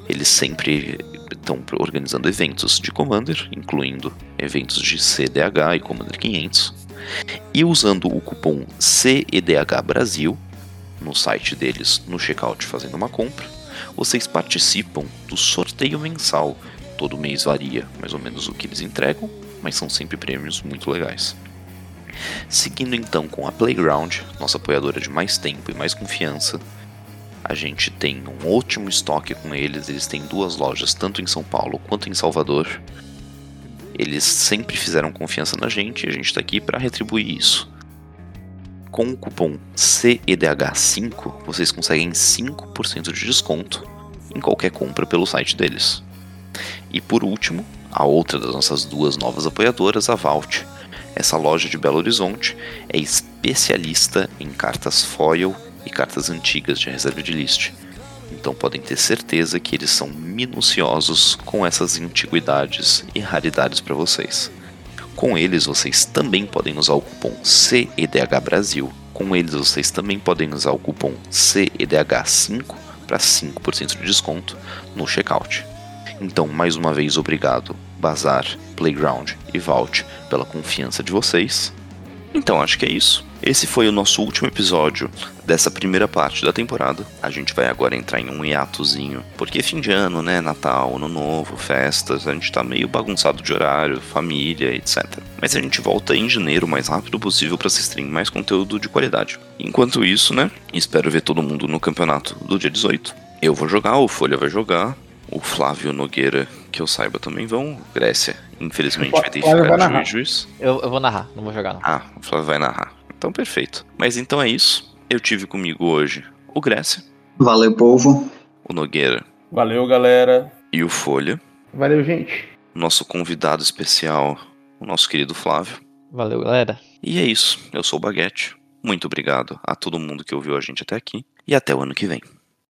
Eles sempre estão organizando eventos de Commander, incluindo eventos de CDH e Commander 500. E usando o cupom CEDH Brasil no site deles, no checkout fazendo uma compra, vocês participam do sorteio mensal. Todo mês varia mais ou menos o que eles entregam, mas são sempre prêmios muito legais. Seguindo então com a Playground, nossa apoiadora de mais tempo e mais confiança, a gente tem um ótimo estoque com eles, eles têm duas lojas, tanto em São Paulo quanto em Salvador. Eles sempre fizeram confiança na gente e a gente está aqui para retribuir isso. Com o cupom CEDH5, vocês conseguem 5% de desconto em qualquer compra pelo site deles. E por último, a outra das nossas duas novas apoiadoras, a Vault. Essa loja de Belo Horizonte é especialista em cartas foil e cartas antigas de reserva de list. Então podem ter certeza que eles são minuciosos com essas antiguidades e raridades para vocês. Com eles vocês também podem usar o cupom CEDH Brasil. Com eles vocês também podem usar o cupom CEDH5 para 5% de desconto no checkout. Então, mais uma vez, obrigado, Bazar, Playground e Vault, pela confiança de vocês. Então, acho que é isso. Esse foi o nosso último episódio dessa primeira parte da temporada. A gente vai agora entrar em um hiatozinho, porque fim de ano, né? Natal, Ano Novo, festas, a gente tá meio bagunçado de horário, família, etc. Mas a gente volta em janeiro o mais rápido possível para se stream mais conteúdo de qualidade. Enquanto isso, né? Espero ver todo mundo no campeonato do dia 18. Eu vou jogar, o Folha vai jogar, o Flávio Nogueira, que eu saiba, também vão. Grécia, infelizmente, vai ter que ficar juiz. Eu, eu vou narrar, não vou jogar não. Ah, o Flávio vai narrar. Então, perfeito. Mas então é isso. Eu tive comigo hoje o Grécia. Valeu, povo. O Nogueira. Valeu, galera. E o Folha. Valeu, gente. Nosso convidado especial, o nosso querido Flávio. Valeu, galera. E é isso. Eu sou o Baguete. Muito obrigado a todo mundo que ouviu a gente até aqui. E até o ano que vem.